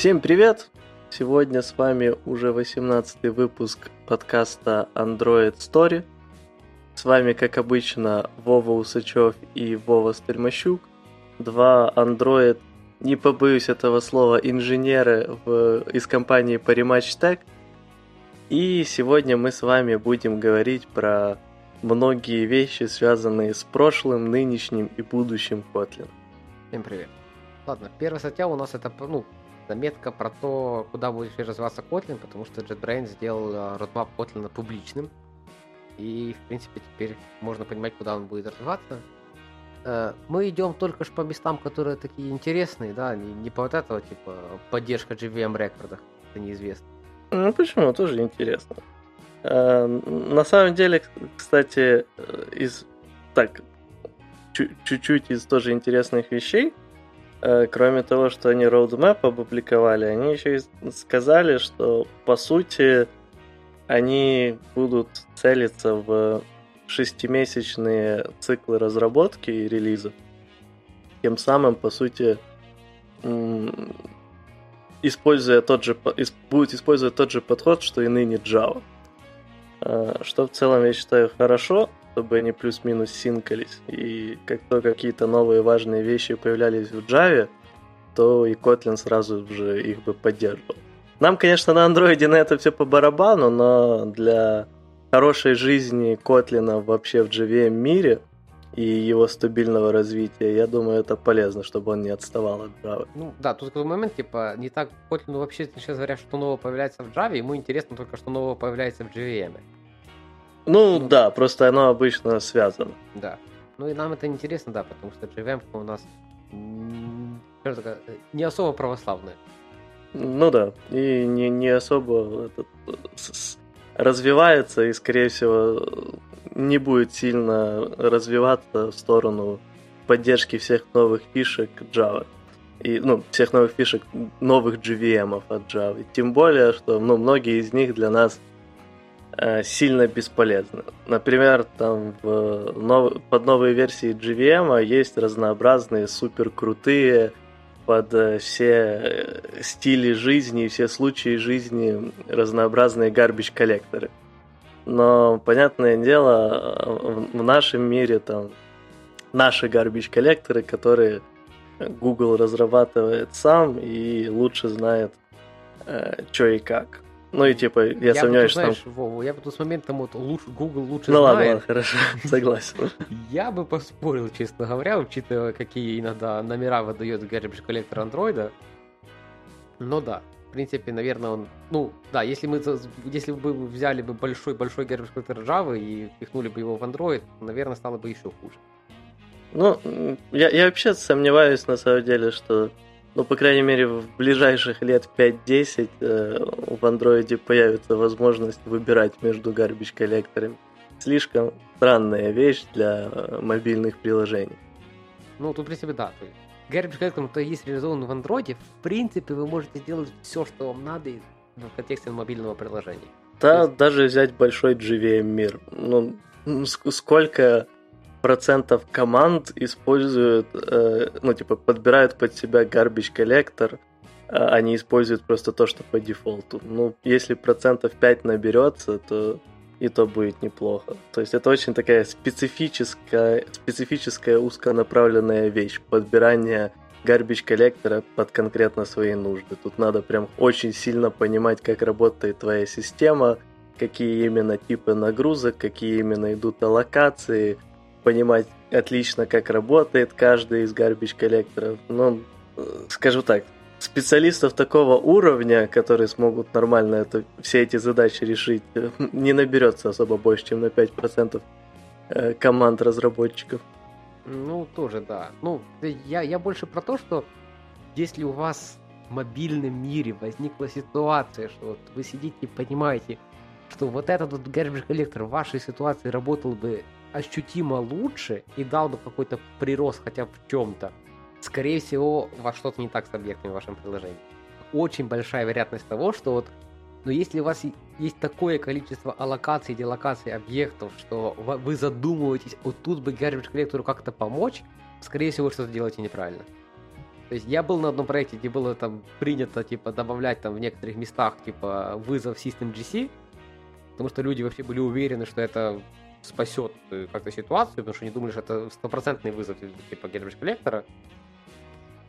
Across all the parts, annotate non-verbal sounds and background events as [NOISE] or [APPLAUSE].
Всем привет! Сегодня с вами уже 18 выпуск подкаста Android Story. С вами, как обычно, Вова Усачев и Вова Стельмощук. Два Android, не побоюсь этого слова, инженеры в, из компании Parimatch Tech. И сегодня мы с вами будем говорить про многие вещи, связанные с прошлым, нынешним и будущим Kotlin. Всем привет. Ладно, первая статья у нас это, ну, заметка про то, куда будет развиваться Kotlin, потому что JetBrains сделал э, roadmap Kotlin публичным. И, в принципе, теперь можно понимать, куда он будет развиваться. Э, мы идем только лишь по местам, которые такие интересные, да, не, не по вот этого, типа, поддержка JVM рекордах, это неизвестно. Ну почему, тоже интересно. Э, на самом деле, кстати, из так чуть-чуть из тоже интересных вещей, кроме того, что они roadmap опубликовали, они еще и сказали, что по сути они будут целиться в шестимесячные циклы разработки и релиза. Тем самым, по сути, используя тот же, будет использовать тот же подход, что и ныне Java. Э, что в целом я считаю хорошо, чтобы они плюс-минус синкались. И как только какие-то новые важные вещи появлялись в Java, то и Kotlin сразу же их бы поддерживал. Нам, конечно, на андроиде на это все по барабану, но для хорошей жизни Kotlin вообще в JVM мире и его стабильного развития, я думаю, это полезно, чтобы он не отставал от Java. Ну да, тут такой момент, типа, не так Kotlin вообще сейчас говорят, что нового появляется в Java, ему интересно только, что нового появляется в JVM. Ну, ну да, просто оно обычно связано. Да. Ну и нам это интересно, да, потому что JVM у нас не особо православная. Ну да, и не, не особо этот, развивается и, скорее всего, не будет сильно развиваться в сторону поддержки всех новых фишек Java. И, ну, всех новых фишек, новых JVM от Java. Тем более, что ну, многие из них для нас Э, сильно бесполезно. Например, там в нов... под новой версией GVM есть разнообразные супер крутые под э, все э, стили жизни и все случаи жизни разнообразные гарбич коллекторы. Но, понятное дело, в нашем мире там наши гарбич коллекторы, которые Google разрабатывает сам и лучше знает, э, что и как. Ну и типа, я, я сомневаюсь, бы, знаешь, там... Вова, я бы тут с моментом вот лучше, Google лучше ну, знает. ладно, ладно, хорошо, [LAUGHS] согласен. Я бы поспорил, честно говоря, учитывая, какие иногда номера выдает garbage коллектор андроида. Но да, в принципе, наверное, он... Ну, да, если мы если бы взяли бы большой-большой garbage коллектор Java и впихнули бы его в Android, наверное, стало бы еще хуже. Ну, я, я вообще сомневаюсь, на самом деле, что ну, по крайней мере, в ближайших лет 5-10 э, в андроиде появится возможность выбирать между garbage коллекторами. Слишком странная вещь для э, мобильных приложений. Ну, тут, в принципе, да. Garbage коллектор, то есть реализован в андроиде, в принципе, вы можете сделать все, что вам надо в контексте мобильного приложения. Да, есть... даже взять большой JVM мир. Ну, сколько процентов команд используют, э, ну, типа, подбирают под себя garbage коллектор, а они используют просто то, что по дефолту. Ну, если процентов 5 наберется, то и то будет неплохо. То есть это очень такая специфическая, специфическая узконаправленная вещь, подбирание garbage коллектора под конкретно свои нужды. Тут надо прям очень сильно понимать, как работает твоя система, какие именно типы нагрузок, какие именно идут аллокации, понимать отлично, как работает каждый из garbage коллекторов. Но, скажу так, специалистов такого уровня, которые смогут нормально это, все эти задачи решить, [LAUGHS] не наберется особо больше, чем на 5% э, команд разработчиков. Ну, тоже да. Ну, я, я больше про то, что если у вас в мобильном мире возникла ситуация, что вот вы сидите и понимаете, что вот этот вот garbage коллектор в вашей ситуации работал бы ощутимо лучше и дал бы какой-то прирост хотя бы в чем-то, скорее всего, вас что-то не так с объектами в вашем приложении. Очень большая вероятность того, что вот но если у вас есть такое количество аллокаций, делокаций объектов, что вы задумываетесь, вот тут бы garbage коллектору как-то помочь, скорее всего, что-то делаете неправильно. То есть я был на одном проекте, где было там принято, типа, добавлять там в некоторых местах, типа, вызов System GC, потому что люди вообще были уверены, что это спасет э, как-то ситуацию, потому что не что это стопроцентный вызов, типа, garbage коллектора.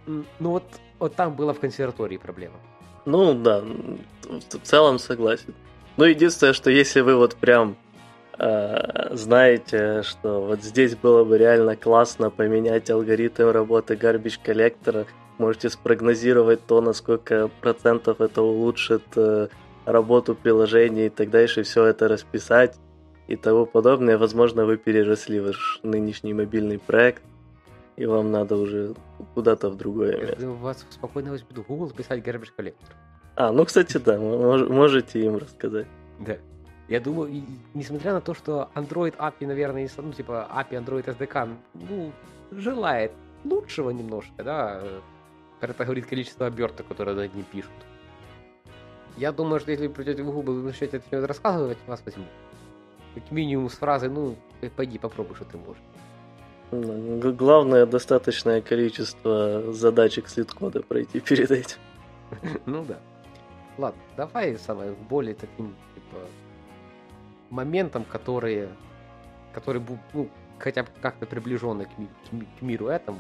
Ну вот, вот там была в консерватории проблема. Ну да, в целом согласен. Ну единственное, что если вы вот прям э, знаете, что вот здесь было бы реально классно поменять алгоритм работы garbage коллектора, можете спрогнозировать то, насколько процентов это улучшит э, работу приложения и так дальше, все это расписать и тому подобное. Возможно, вы переросли ваш нынешний мобильный проект, и вам надо уже куда-то в другое место. У вас спокойно в Google писать garbage коллектор. А, ну, кстати, да, можете им рассказать. Да. Я думаю, несмотря на то, что Android API, наверное, ну, типа API Android SDK, ну, желает лучшего немножко, да, это говорит количество оберток, которые над ним пишут. Я думаю, что если вы придете в Google и начнете это рассказывать, вас возьмут. Как минимум с фразой, ну, пойди попробуй, что ты можешь. Главное, достаточное количество задачек слит-кода пройти перед этим. [LAUGHS] Ну да. Ладно, давай самое более таким, типа, моментом, которые, которые ну, хотя бы как-то приближены к, ми- к миру этому.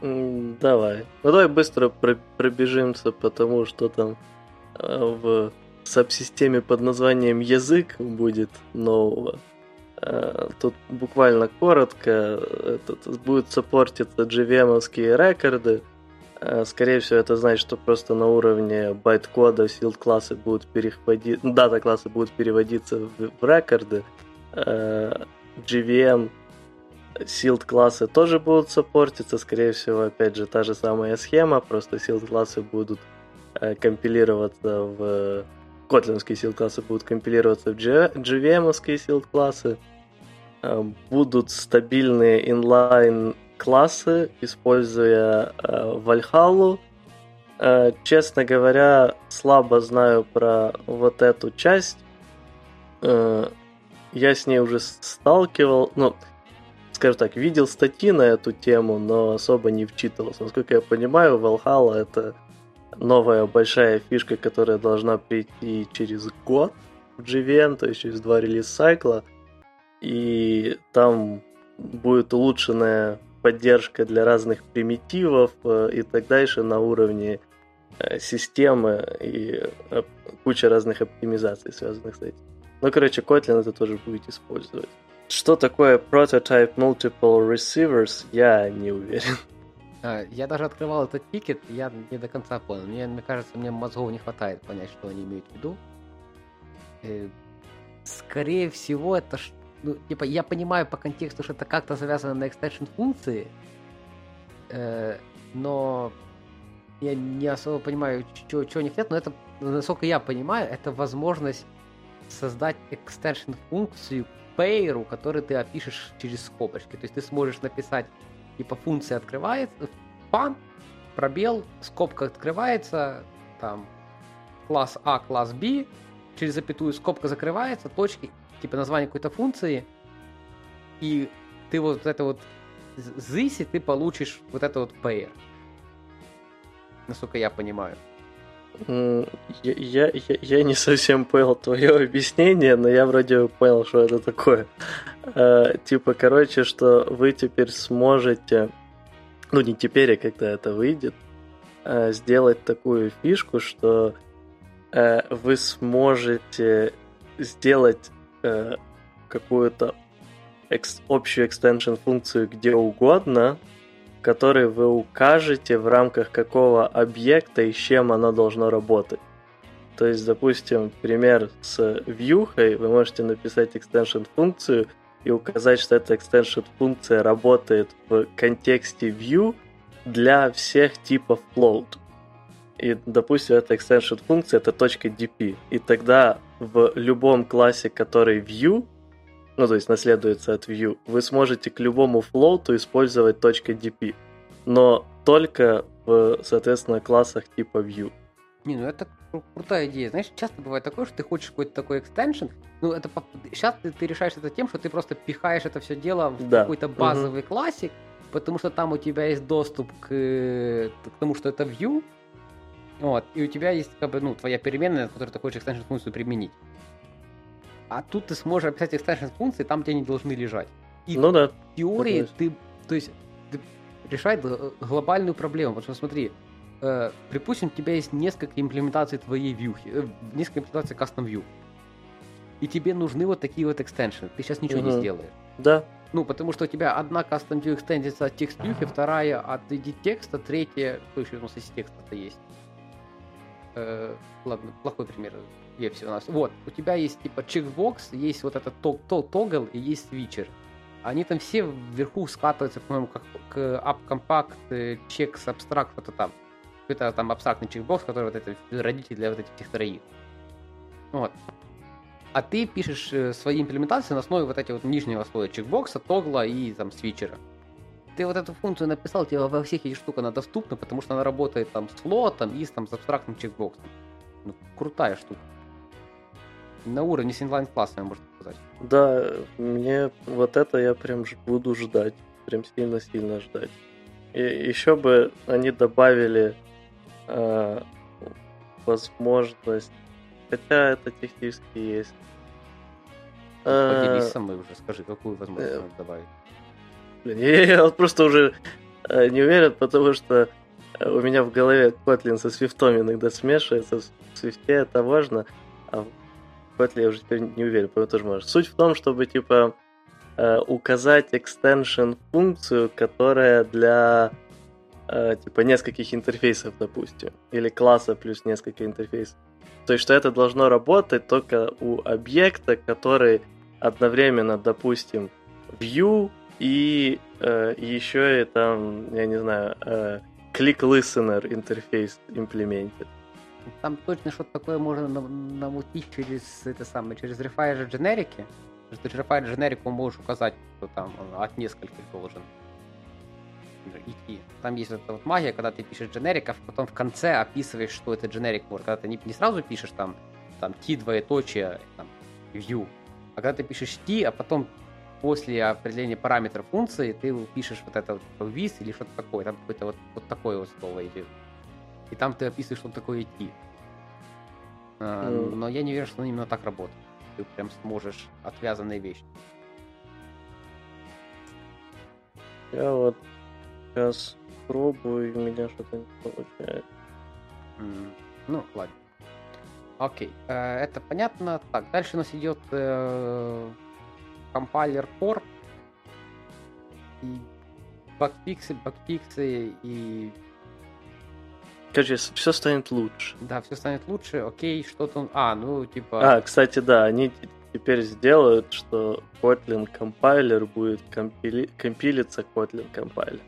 Давай. Ну давай быстро пробежимся, потому что там э, в сабсистеме под названием язык будет нового. Э, тут буквально коротко, этот, будут саппортиться JVM-овские рекорды. Э, скорее всего, это значит, что просто на уровне байт-кода sealed классы будут переходить, data классы будут переводиться в, в рекорды. JVM sealed классы тоже будут саппортиться, скорее всего, опять же, та же самая схема, просто sealed классы будут э, компилироваться в... Котлинские sealed классы будут компилироваться в JVM-овские sealed классы. Э, будут стабильные inline классы, используя э, Valhalla. Э, честно говоря, слабо знаю про вот эту часть. Я с ней уже сталкивал, ну, скажем так, видел статьи на эту тему, но особо не вчитывался. Насколько я понимаю, Valhalla это новая большая фишка, которая должна прийти через год в GVM, то есть через два релиз-сайкла. И там будет улучшенная поддержка для разных примитивов э, и так дальше на уровне э, системы и э, куча разных оптимизаций, связанных с этим. Ну, короче, Kotlin это тоже будет использовать. Что такое Prototype Multiple Receivers, я не уверен. А, я даже открывал этот тикет, я не до конца понял. Мне, мне кажется, мне мозгов не хватает понять, что они имеют в виду. Э, скорее всего, это ну, типа, я понимаю по контексту, что это как-то завязано на extension функции, э, но я не особо понимаю, что они хотят, но это, насколько я понимаю, это возможность создать extension функцию пейру, который ты опишешь через скобочки. То есть ты сможешь написать, типа, функция открывается, пан, пробел, скобка открывается, там, класс А, класс Б, через запятую скобка закрывается, точки, типа название какой-то функции, и ты вот это вот this, ты получишь вот это вот pair. Насколько я понимаю. Я, я, я не совсем понял твое объяснение, но я вроде понял, что это такое. Э, типа, короче, что вы теперь сможете, ну не теперь, а когда это выйдет, э, сделать такую фишку, что э, вы сможете сделать какую-то общую экстеншн функцию где угодно, который вы укажете, в рамках какого объекта и с чем оно должно работать. То есть, допустим, пример с вьюхой, вы можете написать extension функцию и указать, что эта extension функция работает в контексте view для всех типов float. И, допустим, эта extension функция это .dp. И тогда в любом классе, который view, ну то есть наследуется от view, вы сможете к любому флоуту использовать .dp, но только в, соответственно, классах типа view. Не, ну это крутая идея. Знаешь, часто бывает такое, что ты хочешь какой-то такой экстеншн. Ну, это сейчас ты, ты решаешь это тем, что ты просто пихаешь это все дело в да. какой-то базовый угу. классик, потому что там у тебя есть доступ к, к тому, что это view, вот, и у тебя есть как бы, ну, твоя переменная, на которой ты хочешь extension функцию применить. А тут ты сможешь описать extension функции там, где они должны лежать. И ну да. В теории ты, то есть, ты решает глобальную проблему. Потому что смотри, э, припустим, у тебя есть несколько имплементаций твоей view, э, несколько имплементаций custom view. И тебе нужны вот такие вот экстеншены. Ты сейчас ничего угу. не сделаешь. Да. Ну, потому что у тебя одна custom view экстендится от текст view, вторая от edit текста, третья, что еще у нас из текста-то есть? Э, ладно, плохой пример вебсе у нас. Вот, у тебя есть типа чекбокс, есть вот этот тогл и есть свитчер. Они там все вверху скатываются, по-моему, как к App Compact, Checks Abstract, вот это там. Это там абстрактный чекбокс, который вот это родитель для вот этих троих. Вот. А ты пишешь э, свои имплементации на основе вот этих вот нижнего слоя чекбокса, тогла и там свитчера. Ты вот эту функцию написал, тебе во всех этих штук она доступна, потому что она работает там с флотом и с, там, с абстрактным чекбоксом. Ну, крутая штука на уровне с инлайн-классами, можно сказать. Да, мне вот это я прям буду ждать. Прям сильно-сильно ждать. И еще бы они добавили э, возможность, хотя это технически есть. А, Поделись со мной уже, скажи, какую возможность э, добавить. Блин, я, я просто уже э, не уверен, потому что э, у меня в голове Kotlin со Swift иногда смешивается. В Swift это важно, Kotlin я уже теперь не уверен, по тоже может. Суть в том, чтобы, типа, э, указать extension функцию, которая для, э, типа, нескольких интерфейсов, допустим, или класса плюс несколько интерфейсов. То есть, что это должно работать только у объекта, который одновременно, допустим, view и э, еще и там, я не знаю, э, click listener интерфейс имплементит. Там точно что-то такое можно намутить через это самое, через Refire дженерики. Через Refire дженерику можешь указать, что там от нескольких должен идти. Там есть эта вот магия, когда ты пишешь дженерик, а потом в конце описываешь, что это дженерик может. Когда ты не, не сразу пишешь там, там t двоеточие, там, view, а когда ты пишешь t, а потом после определения параметров функции ты пишешь вот это вот vis или что-то такое, там какое-то вот, вот такое вот слово идет и там ты описываешь, что такое идти. А, mm. Но я не верю, что оно именно так работает. Ты прям сможешь отвязанные вещи. Я вот сейчас пробую, у меня что-то не получается. Mm. Ну, ладно. Окей, э, это понятно. Так, дальше у нас идет э, компайлер Core. И багфиксы, багфиксы и Короче, все станет лучше. Да, все станет лучше. Окей, что-то... А, ну, типа... А, кстати, да, они теперь сделают, что Kotlin компайлер будет компили... компилиться Kotlin компайлер.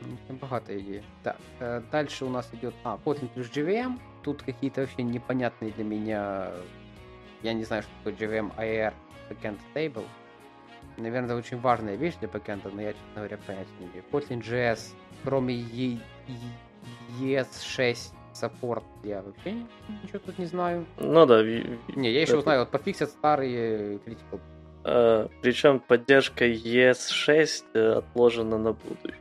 Ну, богатая идея. Да. Э, дальше у нас идет... А, Kotlin плюс JVM. Тут какие-то вообще непонятные для меня... Я не знаю, что такое JVM IR Backend Stable. Наверное, это очень важная вещь для бэкэнда, но я, честно говоря, понятия не имею. Kotlin JS, кроме ES6 саппорт я вообще ничего тут не знаю. Ну да. Не, я еще это... знаю, вот пофиксят старые critical. А, причем поддержка ES6 э, отложена на будущее.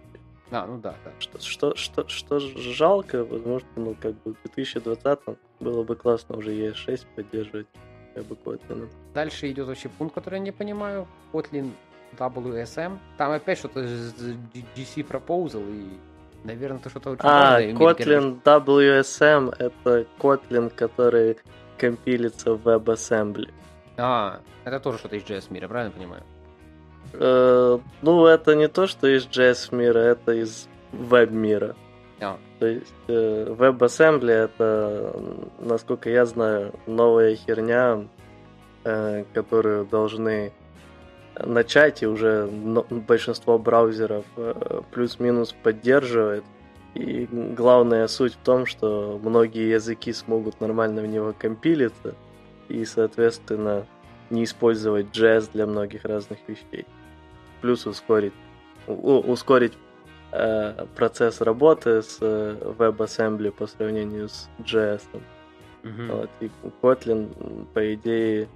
А, ну да, да. Что, что, что, что жалко, возможно, ну как бы в 2020 было бы классно уже ES6 поддерживать хотя бы Kotlin. Дальше идет вообще пункт, который я не понимаю. Kotlin WSM. Там опять что-то GC Proposal и Наверное, это что-то очень А, Kotlin WSM — это Kotlin, который компилится в WebAssembly. А, это тоже что-то из JS мира, правильно понимаю? Э, ну, это не то, что из JS мира, это из веб мира. А. То есть э, WebAssembly это, насколько я знаю, новая херня, э, которую должны начать, и уже большинство браузеров э, плюс-минус поддерживает. И главная суть в том, что многие языки смогут нормально в него компилиться и, соответственно, не использовать JS для многих разных вещей. Плюс ускорить, ускорить э, процесс работы с э, WebAssembly по сравнению с JS. Mm-hmm. Вот, и Kotlin, по идее,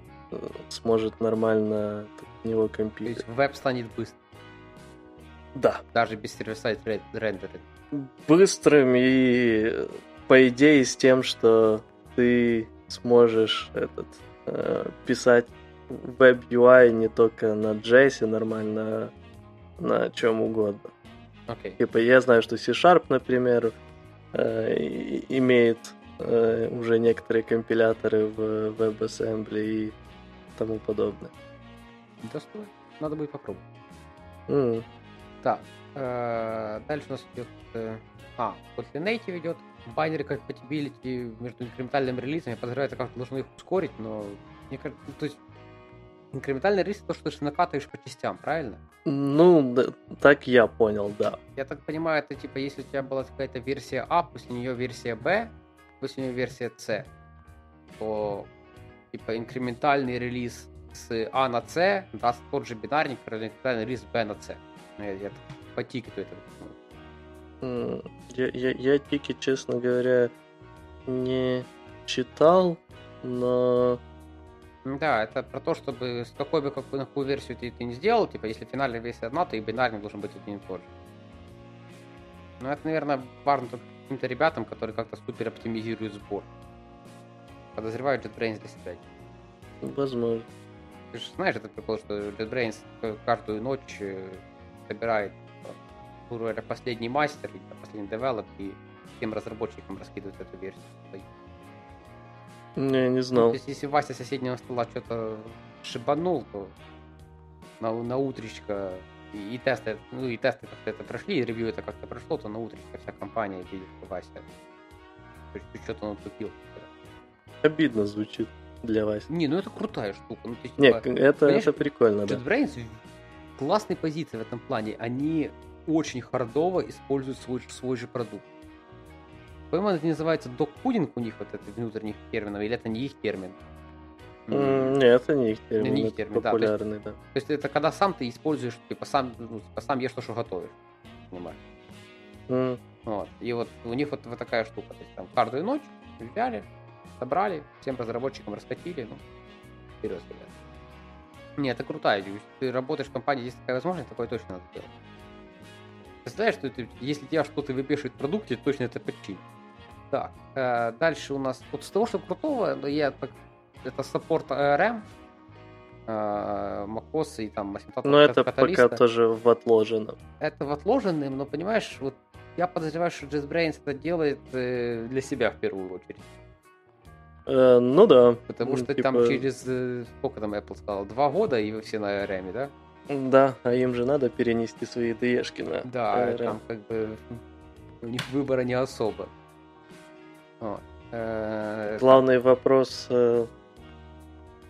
сможет нормально него компилировать. То есть веб станет быстро. Да. Даже без сервер-сайт рендера. Быстрым и, по идее, с тем, что ты сможешь этот, э, писать веб UI не только на JS нормально, а на чем угодно. Okay. Типа я знаю, что C-Sharp, например, э, имеет э, уже некоторые компиляторы в WebAssembly и тому подобное. Достойно. Надо будет попробовать. Mm. Так, э, дальше у нас идет... Э, а, после Native идет binary compatibility между инкрементальными релизами. Я подозреваю, это как-то должно их ускорить, но мне кажется, ну, то есть инкрементальный релиз то, что ты накатываешь по частям, правильно? Ну, да, так я понял, да. Я так понимаю, это типа, если у тебя была какая-то версия А, после нее версия Б, после нее версия С, то типа инкрементальный релиз с А на С даст тот же бинарник, инкрементальный релиз Б на С. Я, я по тикету это я, я, я тики, честно говоря, не читал, но... Да, это про то, чтобы с какой бы какую, какую версию ты, ты не сделал, типа, если финальная версия одна, то и бинарник должен быть один и тот же. Ну, это, наверное, важно каким-то ребятам, которые как-то супер оптимизируют сбор. Подозреваю JetBrains для себя. Возможно. Ты же знаешь этот прикол, что JetBrains каждую ночь э, собирает грубо говоря, последний мастер, последний девелоп, и всем разработчикам раскидывают эту версию. Не, не знал. Ну, то есть, если Вася соседнего стола что-то шибанул, то на, на утречко и, и тесты, ну и тесты как-то это прошли, и ревью это как-то прошло, то на утречко вся компания видит, что Вася что-то он тупил. Обидно звучит для Васи. Не, ну это крутая штука. Ну, есть, Не, типа, это, это прикольно, да. JetBrains в классной позиции в этом плане. Они очень хардово используют свой, свой же продукт. По-моему, это называется док-пудинг у них, вот это внутренних терминов, или это не их термин? Mm, нет, это не их термин, не их термин популярный, да. То есть, да. то есть это когда сам ты используешь, типа сам, ну, типа, сам ешь то, что готовишь. Понимаешь? Mm. Вот. И вот у них вот, вот такая штука. То есть там каждую ночь взяли, собрали, всем разработчикам раскатили, ну, вперед, ребят. Не, это крутая. Если ты работаешь в компании, есть такая возможность, такое точно надо делать. Представляешь, что это, если тебя что-то выпишет в продукте, точно это починит. Так, э, дальше у нас, вот с того, что крутого, я так, это саппорт э, macOS и там асимптотов Но это пока тоже в отложенном. Это в отложенном, но понимаешь, вот я подозреваю, что JetBrains это делает э, для себя в первую очередь. Э, ну да. Потому что типа... там через, э, сколько там Apple сказал, два года, и вы все на ARM, да? Да, а им же надо перенести свои ДЕшки на Да, ARM. там как бы у них выбора не особо. Вот. Э, Главный вопрос,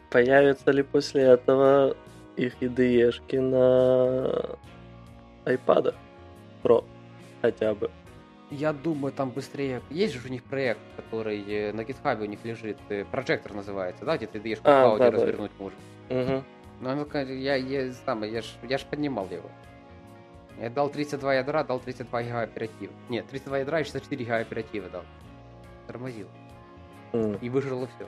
появятся ли после этого их IDE-шки на iPad Pro хотя бы? Я думаю, там быстрее... Есть же у них проект, который э, на GitHub у них лежит, прожектор называется, да, где ты IDE-шку а, клауде да, развернуть да. можешь. Угу. Ну, я, я, там, я ж, я ж поднимал его. Я дал 32 ядра, дал 32 гига оператива. Нет, 32 ядра и 64 гига оператива дал. Тормозил. Mm. И выжило все.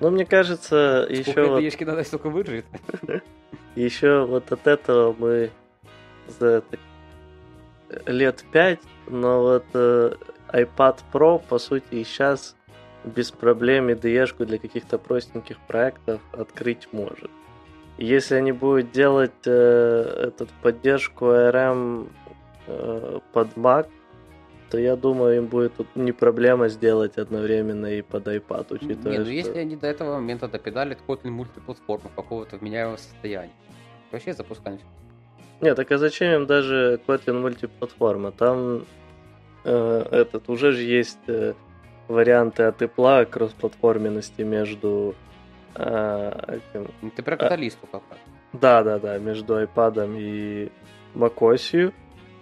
Ну, мне кажется, еще... Сколько вот... яички надо столько выжить? [LAUGHS] еще вот от этого мы за лет 5, но вот э, iPad Pro, по сути, и сейчас без проблем IDE для каких-то простеньких проектов открыть может. Если они будут делать э, эту поддержку ARM э, под Mac, то я думаю, им будет тут не проблема сделать одновременно и под iPad, учитывая, Не, ну что... если они до этого момента допедалят Kotlin мультиплатформу какого-то вменяемого состояния, вообще запускаем Нет, так а зачем им даже Kotlin мультиплатформа? Там э, этот уже же есть э, варианты от Apple кроссплатформенности между э, этим... Ты про каталисту как раз. Да, да, да, между iPad и macOS.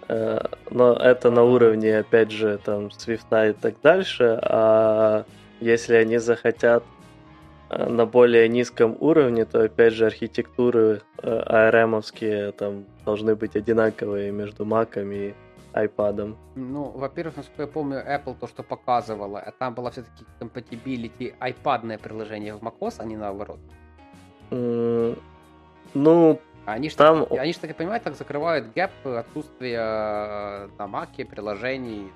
Э, но это на уровне, опять же, там, Swift и так дальше. А если они захотят э, на более низком уровне, то опять же архитектуры ARM-овские там должны быть одинаковые между Mac и iPad? Ну, во-первых, насколько я помню, Apple то, что показывала, а там было все-таки compatibility iPadное приложение в macOS, а не наоборот. Mm, ну, Они же, Там- так, они ж, так я понимаю, так закрывают гэп отсутствия э, на маке приложений.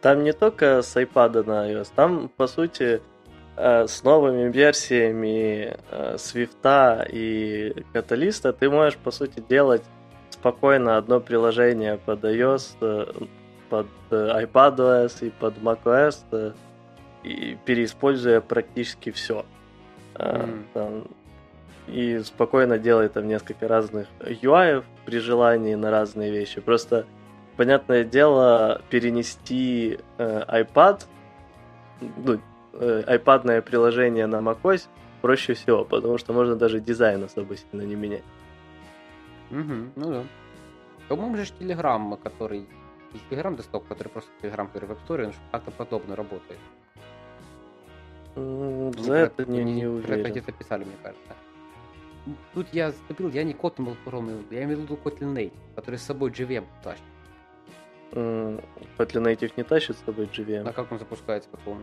Там не только с iPad на iOS, там, по сути, э, с новыми версиями э, Swift и Каталиста ты можешь, по сути, делать спокойно одно приложение под iOS, э, под э, iPadOS и под macOS, э, и переиспользуя практически все. Мгм. и спокойно делать там несколько разных UI при желании на разные вещи. Просто, понятное дело, перенести э, iPad, ну, э, iPadное приложение на macOS проще всего, потому что можно даже дизайн особо сильно не менять. Мгм, ну да. По-моему, же Telegram, который... Есть Telegram десктоп, который просто Telegram, который в App Store, он как-то подобно работает. Ну, За это не, они- не про это уверен. где-то писали, мне кажется. Тут я забил, я не Kotlin платформу, я имею в виду Kotlin Native, который с собой JVM тащит. М, Kotlin Native не тащит с собой JVM. А как он запускается, по-твоему?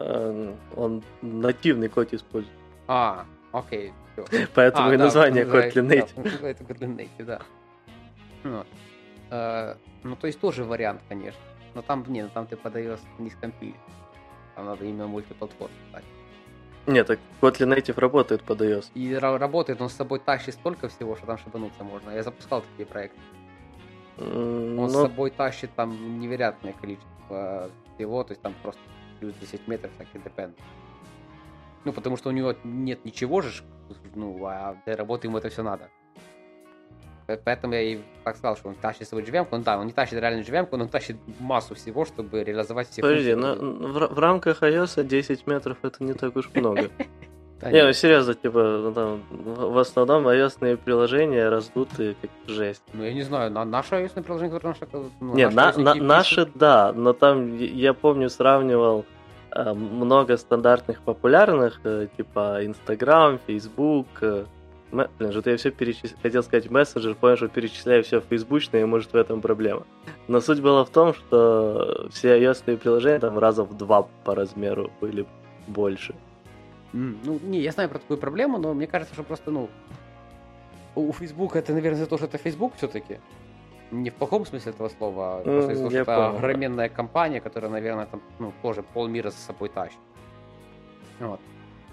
Э, Он нативный код использует. А, окей, всё. [LAUGHS] Поэтому А, и да, название да, Kotlin да, Native. называется Kotlin Native, да. Вот. Э, Ну, то есть тоже вариант, конечно. Но там, не, ну, там ты подаешь не скомпилить. Там надо именно мультиплатформ. Нет, так Kotlin Native работает под iOS. И ра- работает он с собой тащит столько всего, что там шибануться можно. Я запускал такие проекты. М, Он с ну, собой тащит там невероятное количество всего, то есть там просто плюс 10 метров всяких депенд. Ну, потому что у него нет ничего же, ну, а для работы ему это все надо. Поэтому я и так сказал, что он тащит с собой JVM, он да, он не тащит JVM, но он тащит массу всего, чтобы реализовать все Подожди, функции. на- в, в рамках iOS 10 метров это не так уж много. [LAUGHS] Да, Не, ну серьезно, типа, ну, там, в основном ios приложения раздуты как жесть. Ну, я не знаю, на, наше iOS приложение, которое наше... Ну, Не, наше на- на- наши, да, но там, я- помню, сравнивал э, много стандартных популярных, э, типа Instagram, Facebook, э, ме- блин, что-то я все перечисляю, хотел сказать мессенджер, понял, что перечисляю все фейсбучное, и может в этом проблема. Но суть была в том, что все ios приложения там раза в два по размеру были больше. М, Ну, не, я знаю про такую проблему, но мне кажется, что просто, ну, у Facebook это, наверное, за то, что это Facebook все-таки. Не в плохом смысле этого слова, а просто из-за того, я что это понял, огроменная компания, которая, наверное, там, ну, тоже полмира за собой тащит. Вот.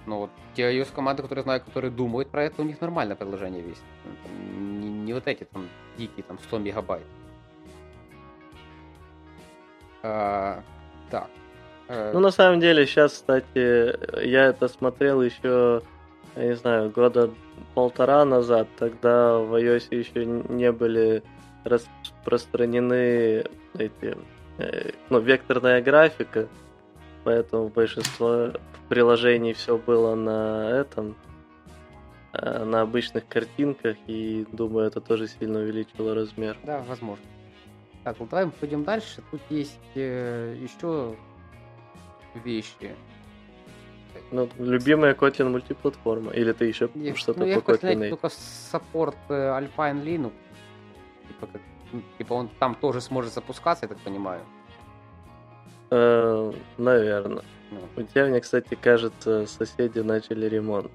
Ну, вот те iOS команды, которые знаю, которые думают про это, у них нормальное приложение весит. Ну, там Не, не вот эти там дикие, там 100 мегабайт. А, так. Э, Ну, на самом деле, сейчас, кстати, я это смотрел еще, я не знаю, года полтора назад. Тогда в iOS еще не были распространены эти, э, ну, векторная графика, поэтому большинство приложений все было на этом, э, на обычных картинках, и думаю, это тоже сильно увеличило размер. Да, возможно. Так, ну давай мы пойдем дальше. Тут есть э, еще вещи. Ну, любимая Kotlin мультиплатформа, или ты еще Я- что-то ну, я по хочу Kotlin только саппорт э, Alpine Linux. Типа, как, ну, типа он там тоже сможет запускаться, я так понимаю. Э, наверное. Ну, У тебя, мне, кстати, кажется, соседи начали ремонт.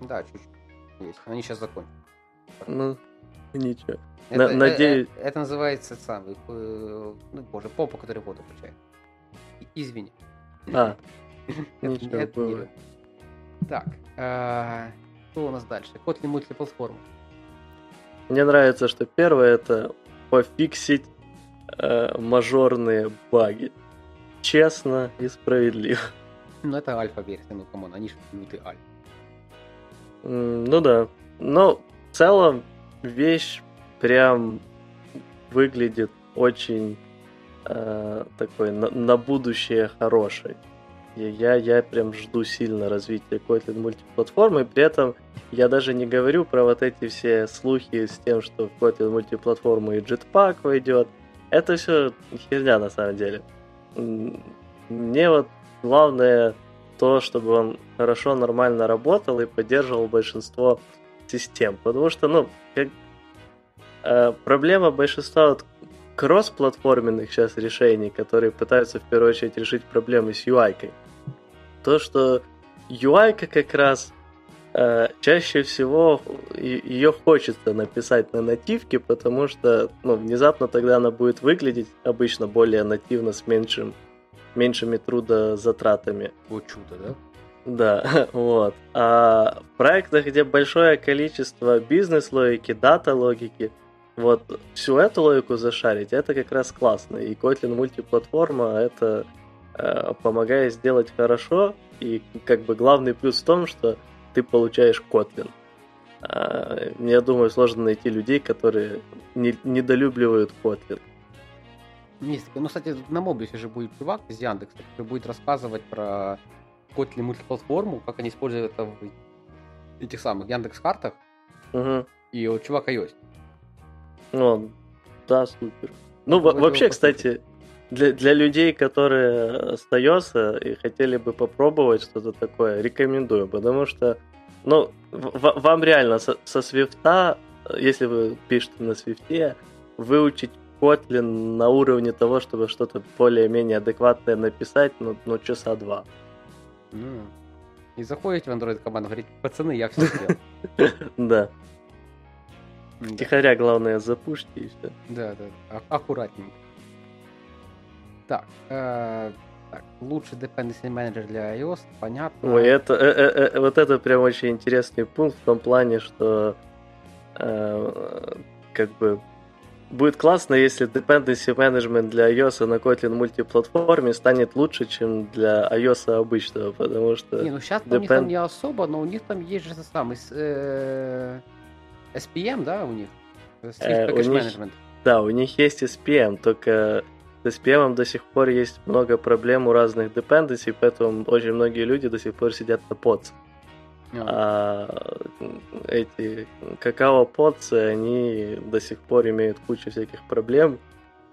да, чуть-чуть есть. Они сейчас закончат. Ну, ничего. Это, На- э, надеюсь- э, это называется самый, э, ну, боже, помпа, который воду качает. И- Извини. А, [LAUGHS] Это- ничего, было. Так, э, что у нас дальше? Kotlin мультиплатформа. Мне нравится, что первое это пофиксить э, мажорные баги. Честно и справедливо. [LAUGHS] Ну, это альфа-версия, ну, come on, они же лютые альфа. Ну да. Но в целом вещь прям выглядит очень э, такой на, на будущее хорошей. И я, я прям жду сильно развития Kotlin мультиплатформы. При этом я даже не говорю про вот эти все слухи с тем, что в Kotlin мультиплатформу и Jetpack войдет. Это все херня на самом деле. Мне вот главное то, чтобы он хорошо, нормально работал и поддерживал большинство систем. Потому что, ну, как, э, проблема большинства вот кроссплатформенных сейчас решений, которые пытаются в первую очередь решить проблемы с UI-кой. То, что UI как раз э, чаще всего ее хочется написать на нативке, потому что ну, внезапно тогда она будет выглядеть обычно более нативно с меньшим, меньшими трудозатратами. Вот чудо, да? Да, [LAUGHS] вот. А в проектах, где большое количество бизнес-логики, дата-логики, вот всю эту логику зашарить, это как раз классно. И Kotlin мультиплатформа это э, помогает сделать хорошо. И как бы главный плюс в том, что ты получаешь Kotlin. Э, я думаю, сложно найти людей, которые не, недолюбливают Kotlin. Есть, ну, кстати, на Мобиусе же будет чувак из Яндекса, который будет рассказывать про Kotlin мультиплатформу, как они используют это в этих самых Яндекс картах. Угу. И вот чувак iOS. Ну, да, супер. Ну, в- вообще, кстати, для, для людей, которые остаются и хотели бы попробовать что-то такое, рекомендую, потому что, ну, в- вам реально со, со свифта, если вы пишете на свифте, выучить Kotlin на уровне того, чтобы что-то более-менее адекватное написать, ну, ну часа два. Ну, и заходите в Android команду, говорите, пацаны, я все сделал. [LAUGHS] Да. Тихоря, главное, запушьте и все. Да, да, а- аккуратненько. Так, э, так, лучший dependency manager для iOS, понятно. Ой, это, э, э, э, вот это прям очень интересный пункт в том плане, что э, как бы будет классно, если dependency management для iOS на Kotlin мультиплатформе станет лучше, чем для iOS обычного, потому что... Не, ну сейчас depend... у них там не особо, но у них там есть же самый э, SPM, да, у них? Э, у них, да, у них есть SPM, только с SPM до сих пор есть много проблем у разных dependency, поэтому очень многие люди до сих пор сидят на подс. А эти какао-подсы, они до сих пор имеют кучу всяких проблем,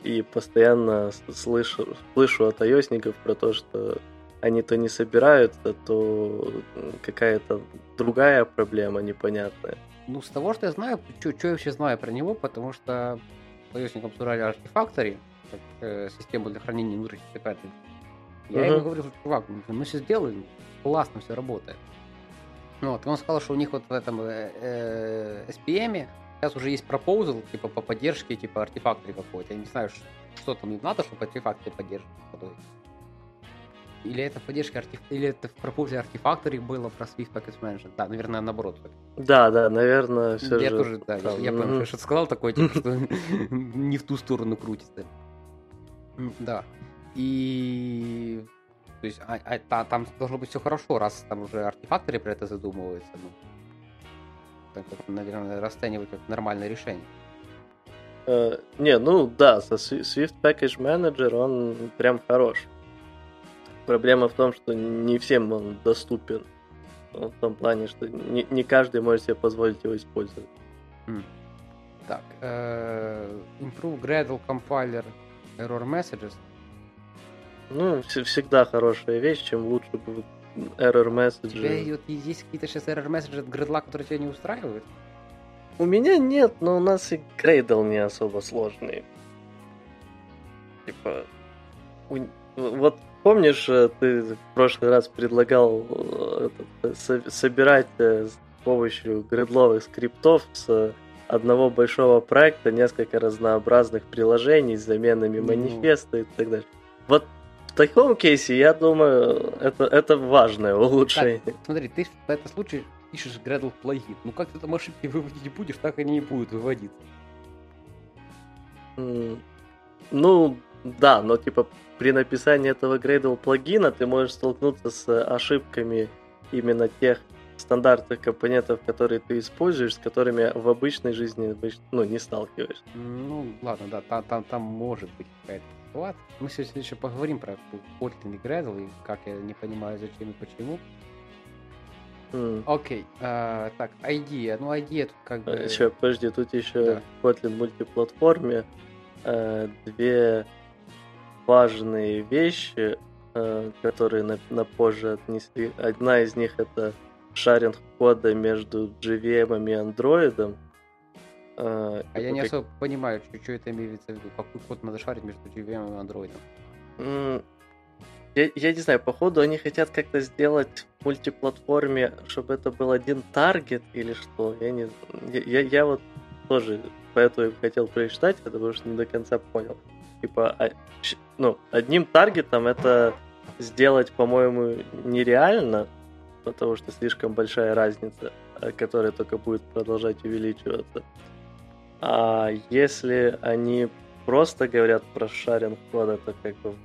и постоянно слышу, слышу от ios про то, что они то не собираются, то какая-то другая проблема непонятная. Ну, с того, что я знаю, что я вообще знаю про него, потому что ios обсуждали артефакторы, как э, систему для хранения внутренних запятых. Я uh-huh. ему говорю, что, чувак, мы все сделаем, классно все работает. Вот, и он сказал, что у них вот в этом э, э, SPM сейчас уже есть пропозал, типа, по поддержке, типа, артефакторы какой-то. Я не знаю, что там им надо, чтобы артефакты поддерживать. Или это поддержка артеф... или это в пропозе артефакторе было про Swift Package Manager? Да, наверное, наоборот. Да, да, наверное, все я же. Тоже, да, там, я, я что сказал такое, типа, что [LAUGHS] [LAUGHS] не в ту сторону крутится. Да. И то есть а, а, та, там должно быть все хорошо, раз там уже артефакторы про это задумываются. Ну, так, наверное, расценивать как нормальное решение. Uh, не, ну да, Swift Package Manager он прям хорош. Проблема в том, что не всем он доступен. В том плане, что не, не каждый может себе позволить его использовать. Mm. Так, uh, Improve Gradle Compiler Error Messages ну, всегда хорошая вещь, чем лучше будут error messages. У тебя вот есть какие-то сейчас error messages от Gradle, которые тебя не устраивают? У меня нет, но у нас и Gradle не особо сложный. Типа, у... вот помнишь, э, ты в прошлый раз предлагал э, этот, собирать э, с помощью гредловых скриптов с одного большого проекта несколько разнообразных приложений с заменами ну... манифеста и так далее. Вот таком кейсе, я думаю, это, это важное улучшение. Так, смотри, ты в этом случае пишешь Gradle плагин. Ну как ты там ошибки выводить будешь, так они не будут выводиться. Mm, ну, да, но типа при написании этого Gradle плагина ты можешь столкнуться с ошибками именно тех стандартных компонентов, которые ты используешь, с которыми в обычной жизни ну, не сталкиваешься. Ну, ладно, да, там, там, там может быть какая-то ситуация. Мы сегодня еще поговорим про Kotlin и Gradle, и как я не понимаю, зачем и почему. Mm. Окей, а, так, IDEA. Ну, IDEA тут как бы... Еще, подожди, тут еще да. в Kotlin мультиплатформе э, две важные вещи, э, которые на, на позже отнесли. Одна из них это шаринг кода между JVM и Android. А, а я не как... особо понимаю, что, что это имеется в виду. Какой код надо шарить между JVM и Android? Mm, я, я не знаю, походу они хотят как-то сделать мультиплатформе, чтобы это был один таргет или что, я не я, я, я вот тоже поэтому хотел прочитать, потому что не до конца понял. Типа, а, ну, одним таргетом это сделать, по-моему, нереально, потому что слишком большая разница, э, которая только будет продолжать увеличиваться. А если они просто говорят про шаринг кода, то как бы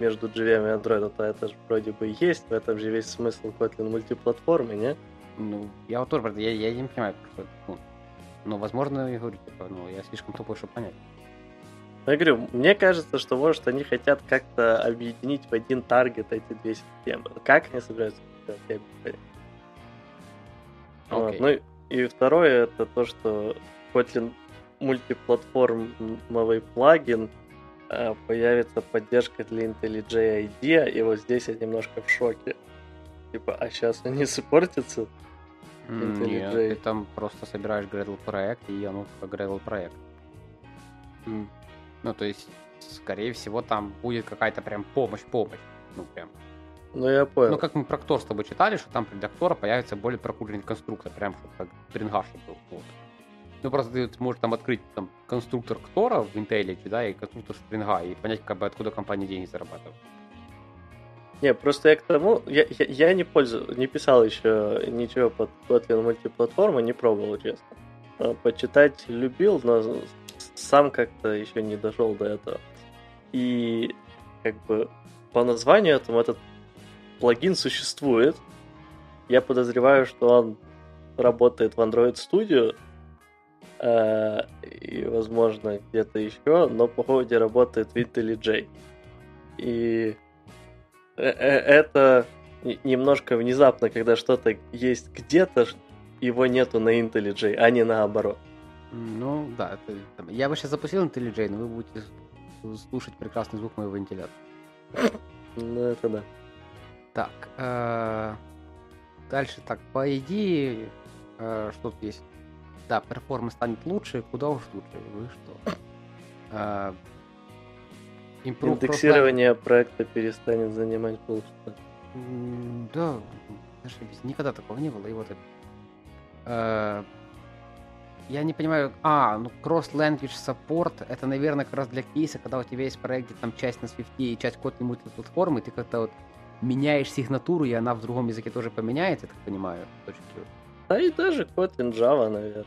между JVM и Android, то это же вроде бы есть, в этом же весь смысл Kotlin мультиплатформы, не? Ну, я вот тоже, я, я не понимаю, что, ну, ну, возможно, я говорю, типа, ну, я слишком тупой, чтобы понять. Ну, я говорю, мне кажется, что, может, они хотят как-то объединить в один таргет эти две системы. Как они собираются это делать, я не вот. Ну и второе, это то, что Kotlin мультиплатформовый плагин э, появится поддержка для IntelliJ IDEA, и вот здесь я немножко в шоке. Типа, а сейчас они [LAUGHS] суппортятся? Нет, ты там просто собираешь Gradle проект, и оно как Gradle проект. Ну, то есть, скорее всего, там будет какая-то прям помощь-помощь. Ну, прям. Ну, я понял. Ну, как мы про Ктор с тобой читали, что там для Ктора появится более прокуренный конструктор, прям как Трингаш был. Вот. Ну, просто ты сможешь там открыть там конструктор Ктора в IntelliJ, да, и конструктор Спринга, и понять, как бы, откуда компания деньги зарабатывает. Не, просто я к тому, я, я, я не пользую, не писал еще ничего под Kotlin мультиплатформы, не пробовал, честно. А, почитать любил, но сам как-то еще не дошел до этого. И как бы по названию этому этот плагин существует. Я подозреваю, что он работает в Android Studio э, и, возможно, где-то еще, но по ходу работает в IntelliJ. И э, э, это немножко внезапно, когда что-то есть где-то, его нету на IntelliJ, а не наоборот. Ну, да. Это, там, я бы сейчас запустил IntelliJ, но вы будете слушать прекрасный звук моего вентилятора. [COUGHS] Ну, это да. Так. Э, дальше так, по идее, э, что тут есть? Да, перформанс станет лучше, куда уж лучше, вы что? Э, Индексирование проекта перестанет занимать полчаса. Да, никогда такого не было, и вот это. Я не понимаю, а, ну cross-language support, это, наверное, как раз для кейса, когда у тебя есть проект, где там часть на Swift и часть код мультиплатформы, ты как-то вот меняешь сигнатуру, и она в другом языке тоже поменяется, я так понимаю. А и даже Kotlin Java, наверное.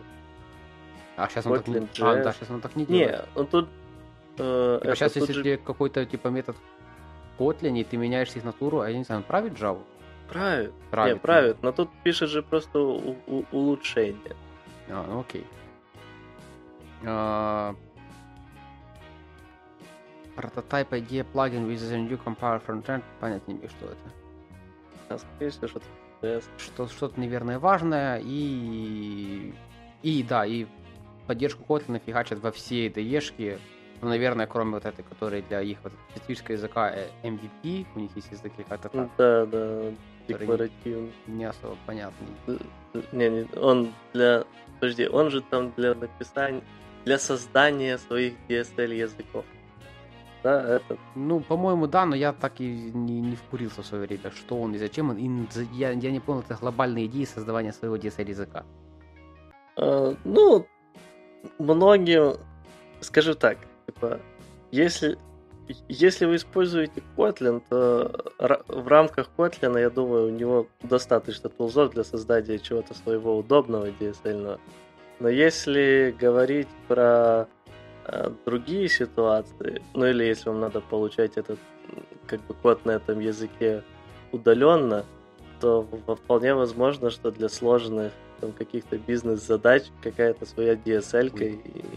А сейчас он, так не... а, да, сейчас он так не делает. Не, он тут... Э, типа сейчас, если же... какой-то типа метод Kotlin, и ты меняешь сигнатуру, а я не знаю, он правит Java? Правит. Правит. Не, правит, но тут пишет же просто у- у- улучшение. А, ну окей. А... Прототип ID плагин with the new compile frontend. Понять не что это. А, скорее всего, что-то что, что-то, наверное, важное. И... И, да, и поддержку Kotlin фигачат во все IDE-шки. Ну, наверное, кроме вот этой, которая для их вот, специфического языка э, MVP, у них есть язык как-то так. Да, да, декларативный. Не особо понятный. Не, не, он для Подожди, он же там для написания, для создания своих DSL языков. Да, это... Ну, по-моему, да, но я так и не, не вкурился в свое время, что он и зачем он. И я, я не понял, это глобальная идея создавания своего DSL языка. А, ну, многие, скажу так, типа, если если вы используете Kotlin, то в рамках Kotlin, я думаю, у него достаточно тулзов для создания чего-то своего удобного DSL. Но если говорить про э, другие ситуации, ну или если вам надо получать этот как бы код на этом языке удаленно, то вполне возможно, что для сложных там, каких-то бизнес-задач какая-то своя DSL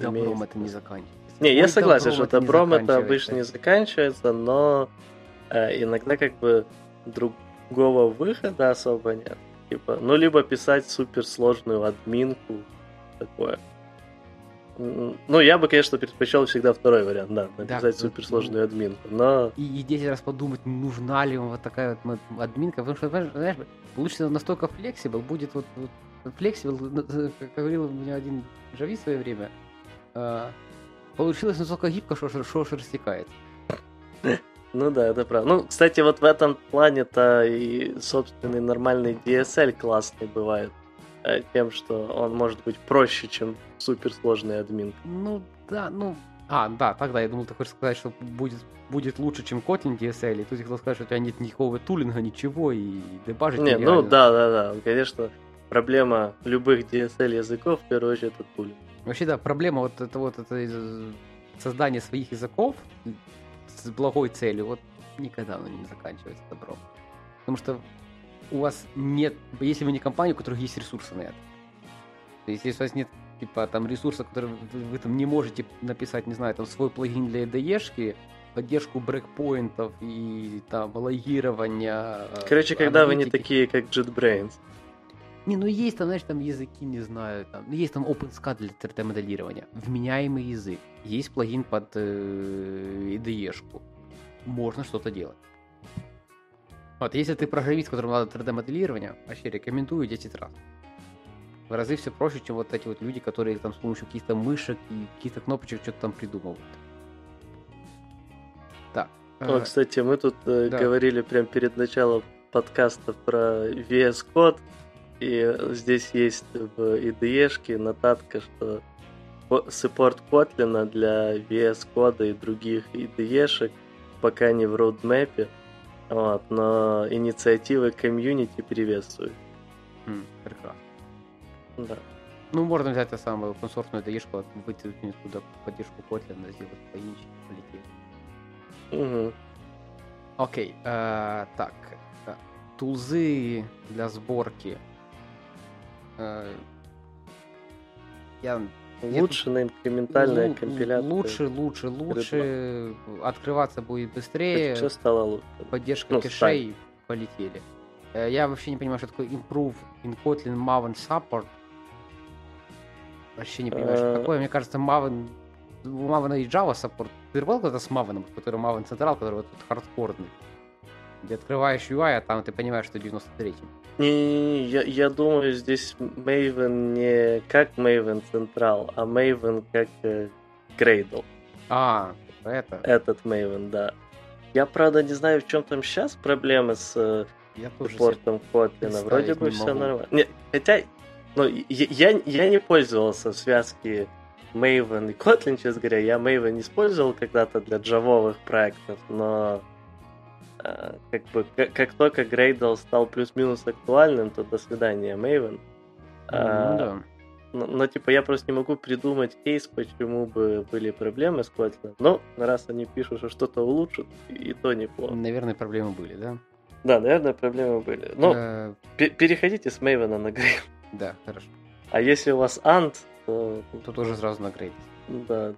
имеется. это не заканчивается. Не, я согласен, что добром это обычно не заканчивается, но э, иногда как бы другого выхода особо нет. Типа, ну, либо писать суперсложную админку, такое. Ну, я бы, конечно, предпочел всегда второй вариант, да, написать да, суперсложную ну, админку, но... И, и 10 раз подумать, нужна ли вам вот такая вот админка, потому что, знаешь, получится настолько flexible, будет вот, вот flexible, как говорил у меня один Джави в свое время, э, Получилось настолько гибко, что, что аж растекается. [LAUGHS] Ну да, это правда. Ну, кстати, вот в этом плане-то и собственный нормальный DSL классный бывает. Э, тем, что он может быть проще, чем суперсложный админ. Ну да, ну... А, да, тогда я думал, ты хочешь сказать, что будет, будет лучше, чем Kotlin DSL, и тут я хотел сказать, что у тебя нет никакого тулинга, ничего, и дебажить Не, ну да, да, да. Конечно, проблема любых DSL языков, в первую очередь, это тулинг. Вообще, да, проблема вот это вот это создание своих языков с благой целью, вот никогда оно не заканчивается добром. Потому что у вас нет, если вы не компания, у которой есть ресурсы на это. То есть, если у вас нет типа там ресурса, который вы, вы там не можете написать, не знаю, там свой плагин для IDE, поддержку брекпоинтов и там логирования. Короче, когда аналитики. вы не такие, как JetBrains. Не, ну есть там, знаешь, там языки, не знаю, там, ну, есть там OpenSCAD для 3D-моделирования, вменяемый язык, есть плагин под э, IDE-шку, можно что-то делать. Вот, если ты программист, которому надо 3D-моделирование, вообще рекомендую 10 раз. В разы все проще, чем вот эти вот люди, которые там с помощью каких-то мышек и каких-то кнопочек что-то там придумывают. Так. О, э, кстати, мы тут э, да. говорили прямо перед началом подкаста про VS Code, и здесь есть в IDE нотатка, что саппорт Kotlin для VS Code и других IDE пока не в роудмэпе, вот, но инициативы комьюнити приветствую. Mm, прекрасно. Да. Ну, можно взять самую open source IDE, вытянуть туда поддержку Kotlin, сделать поинчик, полететь. Угу. Окей, э, так. Э, тулзы для сборки я Лучше на инкрементальная л- компиляция. Лучше, лучше, лучше. Открываться будет быстрее. Все стало лучше. Поддержка ну, кэшей стань. полетели. Э, я вообще не понимаю, что такое improve in Kotlin Maven support. Вообще не понимаю, что такое. Мне кажется, Maven... У Maven и Java support. Ты рвал когда с Maven, который Maven Central, который вот тут хардкорный. Где открываешь UI, а там ты понимаешь, что 93-й. Не, я, я думаю, здесь Maven не как Maven Central, а Maven как э, Gradle. А, это? Этот Maven, да. Я, правда, не знаю, в чем там сейчас проблемы с э, портом Kotlin. Вроде бы все могу. нормально. Не, хотя, ну, я, я, я не пользовался в связке Maven и Kotlin, честно говоря. Я Maven использовал когда-то для джавовых проектов, но как бы как, как только Грейдл стал плюс-минус актуальным, то до свидания, Мейвен. Ну, а, да. Но, но, типа, я просто не могу придумать кейс, почему бы были проблемы с Kotlin. Но раз они пишут, что что-то улучшат, и то неплохо. Наверное, проблемы были, да? Да, наверное, проблемы были. Но а... переходите с Мейвена на Грейд. Да, хорошо. А если у вас Ант, то... То тоже сразу на Грейд. Да,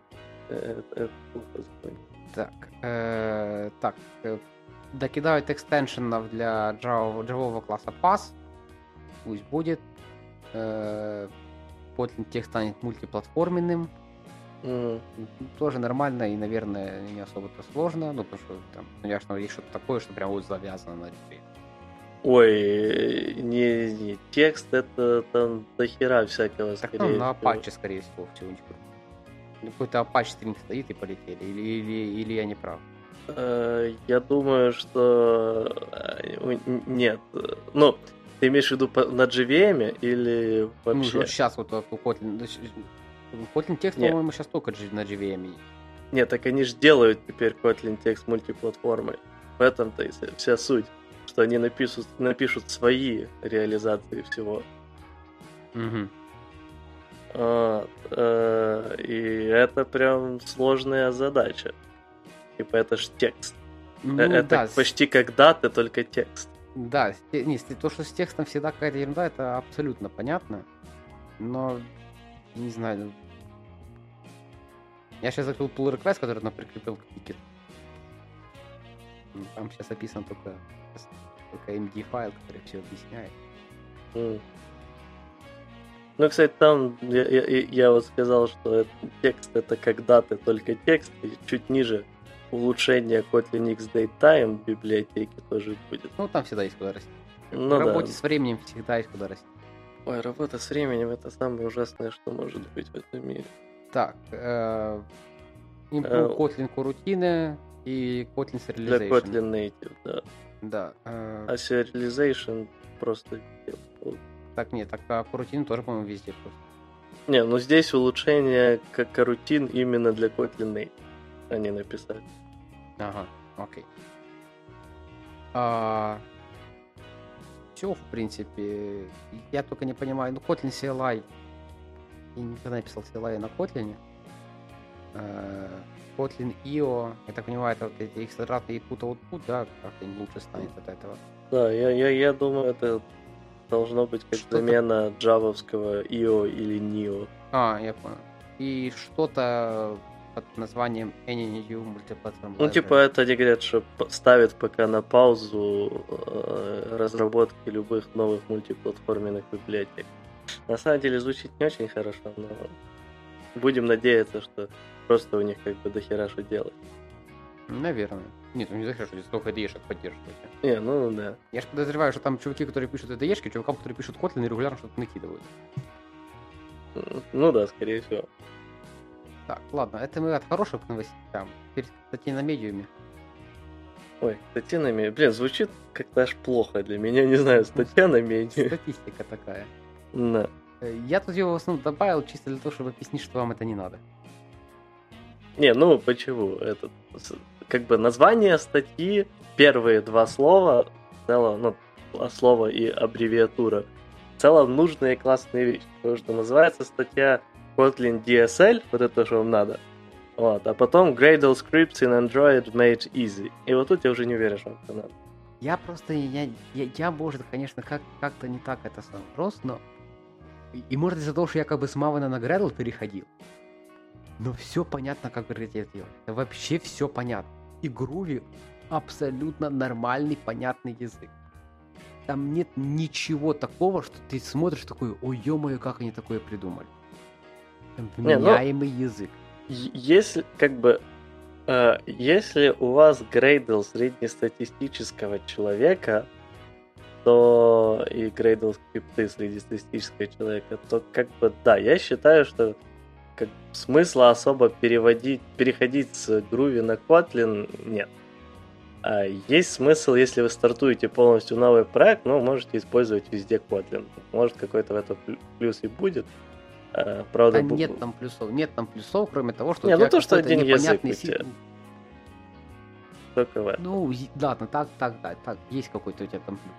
это, это плохо Так, э, так, э, докидают экстеншенов для Java класса Pass. Пусть будет. Э, Kotlin тех станет мультиплатформенным. Mm. Тоже нормально и, наверное, не особо-то сложно. Ну, потому что там, конечно, есть что-то такое, что прям вот завязано на тебе. Ой, не, не, текст это там до хера всякого, так, скорее ну, на Apache, скорее всего, всего-нибудь. Какой-то Apache стринг стоит и полетели, или, или, или я не прав? Э, я думаю, что э, нет. Ну, ты имеешь в виду на JVM или вообще? Ну, сейчас вот у Kotlin. Kotlin текст, по-моему, сейчас только на JVM. Нет, так они же делают теперь Kotlin текст мультиплатформой. В этом-то и вся суть. Что они напишут, напишут свои реализации всего. Угу. Вот, э, и это прям сложная задача. Типа это ж текст. Ну, это да. почти как дата, только текст. Да, не, то, что с текстом всегда какая-то ерунда, это абсолютно понятно. Но, не знаю, ну, я сейчас закрыл pull request, который она прикрепил к тикету. Ну, там сейчас описан только, только MD файл, который все объясняет. Mm. Ну, кстати, там я, я, я вот сказал, что это, текст это как даты, только текст, и чуть ниже улучшение Kotlin X Datetime в библиотеке тоже будет. Ну, там всегда есть куда расти. Ну, в работе да. с временем всегда есть куда расти. Ой, работа с временем это самое ужасное, что может быть в этом мире. Так, э, э... Kotlin рутины, и Kotlin Для Serialization. Kotlin Native, да. Да. э, А Serialization просто... Так нет, так а Coroutine тоже, по-моему, везде просто. Не, ну здесь улучшение как карутин именно для Kotlin Native. Они написали. Ага, окей. А... Все, в принципе. Я только не понимаю, ну, Kotlin CLI. Я никогда не писал CLI на Kotlin. Э, Kotlin IO, я так понимаю, это вот эти экстратные input output, да, как-то им лучше станет от этого. Да, я, я, я думаю, это должно быть как Что-то- замена джавовского IO или NIO. А, я понял. И что-то под названием Any New Multiplatform Ну, типа, это они говорят, что ставят пока на паузу э, разработки любых новых мультиплатформенных библиотек. На самом деле звучит не очень хорошо, но будем надеяться, что просто у них как бы дохера что делать. Наверное. Нет, ну не знаю, что здесь столько IDE-шек поддерживаете. Не, ну да. Я же подозреваю, что там чуваки, которые пишут IDE-шки, чувакам, которые пишут Kotlin, регулярно что-то накидывают. Ну да, скорее всего. Так, ладно, это мы от хороших новостям. Теперь статьи на медиуме. Ой, статья на медиа. Блин, звучит как-то аж плохо для меня, не знаю, статья на медиа. Статистика такая. Да. Э, Я тут его в основном добавил чисто для того, чтобы объяснить, что вам это не надо. Не, ну почему? Это как бы название статьи, первые два слова, в целом, ну, два слова и аббревиатура, в целом нужная и классная вещь, потому что называется статья Kotlin DSL, вот это, что вам надо, вот, а потом Gradle Scripts in Android made easy. И вот тут я уже не уверен, что это надо. Я просто, я, я, я может, конечно, как, как-то не так это сам рос, но... И, и может из-за того, что я как бы с Мавана на Gradle переходил. Но все понятно, как это делать. Вообще все понятно. И Groovy абсолютно нормальный, понятный язык. Там нет ничего такого, что ты смотришь такой, ой, ё-моё, как они такое придумали. Там Не, ну- вменяемый язык. Если, как бы, э, если у вас грейдл среднестатистического человека, то и грейдл скрипты среднестатистического человека, то как бы да, я считаю, что как, смысла особо переводить, переходить с Groovy на Kotlin нет. А есть смысл, если вы стартуете полностью новый проект, ну, можете использовать везде Kotlin. Может, какой-то в этом плю- плюс и будет. А, правда, Да нет там плюсов, нет там плюсов, кроме того, что Не, у ну тебя то, что один язык непонятный у си- тебя. только в этом. Ну, ладно, так, так, да, так, есть какой-то у тебя там плюс.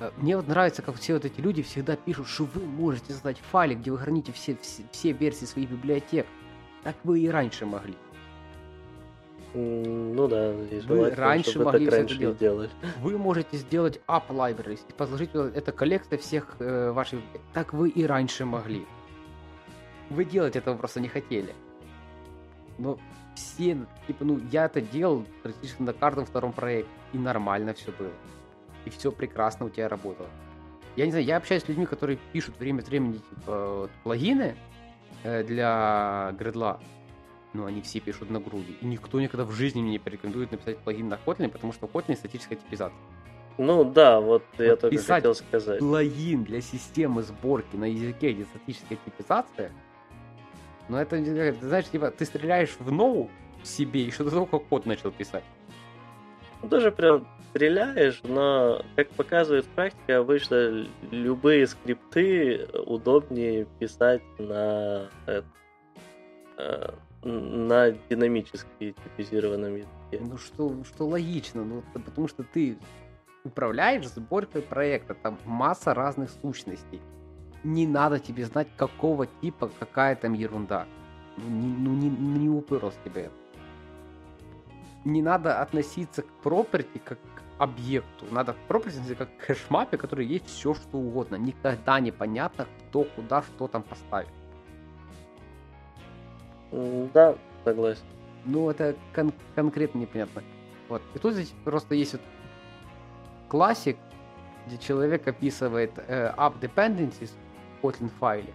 Э, Мне вот нравится, как все вот эти люди всегда пишут, что вы можете создать файлик, где вы храните все, все, все версии своих библиотек. Так вы и раньше могли. Ну да, и Вы раньше чтобы могли так это раньше и делать. делали. Вы можете сделать app libraries и подложить туда- это коллекция всех э, ваших... Так вы и раньше могли. Вы делать этого просто не хотели. Но все, типа, ну, я это делал практически на каждом втором проекте, и нормально все было. И все прекрасно у тебя работало. Я не знаю, я общаюсь с людьми, которые пишут время от времени, типа, плагины э, для гредла, но они все пишут на груди. И никто никогда в жизни мне не порекомендует написать плагин на Kotlin, потому что в Kotlin статическая типизация. Ну да, вот я Вот только писать хотел сказать. Плагин для системы сборки на языке, где статическая типизация, ну это, э, ты знаешь, типа, ты стреляешь в ноу себе еще до того, как код начал писать. Ну, Тоже прям стреляешь, но, как показывает практика, обычно любые скрипты удобнее писать на, э, э, на динамически типизированном языке. Ну что, что логично, ну потому что ты управляешь сборкой проекта, там масса разных сущностей. Не надо тебе знать, какого типа какая там ерунда. Ну не, ну, не, ну, не уперлось тебе это. Не надо относиться к property как к объекту. Надо к property как к хэшмапе, который есть все что угодно. Никогда не понятно, кто куда что там поставит. Да, согласен. Ну, это кон- конкретно непонятно. Вот. И тут здесь просто есть вот классик, где человек описывает э, app dependencies Kotlin файле.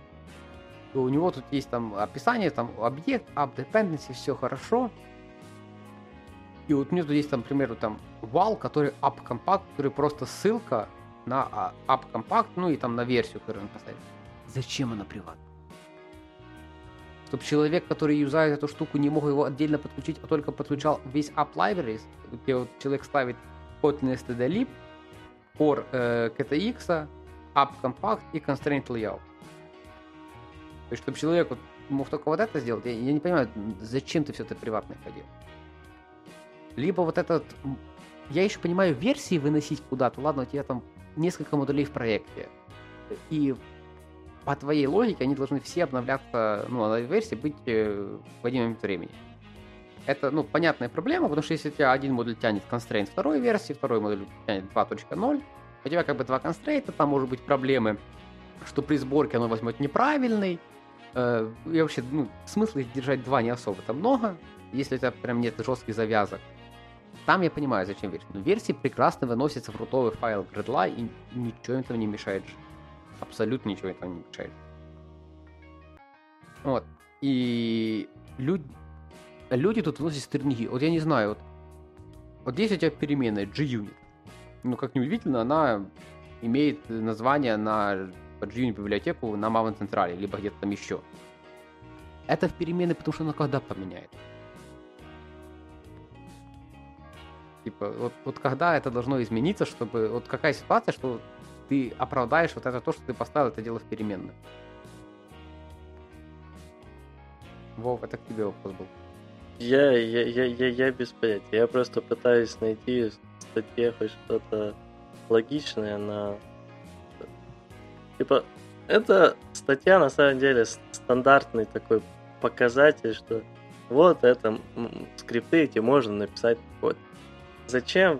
И у него тут есть там описание, там объект, app dependency, все хорошо. И вот у меня тут есть там, к примеру, там вал, который app compact, который просто ссылка на а, app compact, ну и там на версию, которую он поставит. Зачем она приватна? чтобы человек, который юзает эту штуку, не мог его отдельно подключить, а только подключал весь app libraries, где вот человек ставит Kotlin std lib, for э, KTX, app compact и constraint layout. То есть, чтобы человек вот мог только вот это сделать, я, я не понимаю, зачем ты все это приватное ходил. Либо вот этот... Я еще понимаю, версии выносить куда-то, ладно, у тебя там несколько модулей в проекте. И по твоей логике они должны все обновляться, ну, на версии быть э, в один момент времени. Это, ну, понятная проблема, потому что если у тебя один модуль тянет constraint второй версии, второй модуль тянет 2.0, у тебя как бы два констрейта, там может быть проблемы, что при сборке оно возьмет неправильный, э, и вообще, ну, смысла их держать два не особо-то много, если у тебя прям нет жестких завязок. Там я понимаю, зачем версии. Но версии прекрасно выносятся в рутовый файл Gradla, и ничего этого не мешает абсолютно ничего этого не мешает. Вот. И люди, люди тут вносят стринги. Вот я не знаю, вот, вот здесь у тебя переменная G-Unit. Ну, как неудивительно, она имеет название на G-Unit библиотеку на Maven Централе, либо где-то там еще. Это в переменной, потому что она когда поменяет. Типа, вот, вот когда это должно измениться, чтобы... Вот какая ситуация, что ты оправдаешь вот это то, что ты поставил это дело в переменную. Вов, это к тебе вопрос был. Я, я, я, я, я без понятия. Я просто пытаюсь найти в статье хоть что-то логичное на... Типа, это статья на самом деле стандартный такой показатель, что вот это скрипты эти можно написать код. Зачем?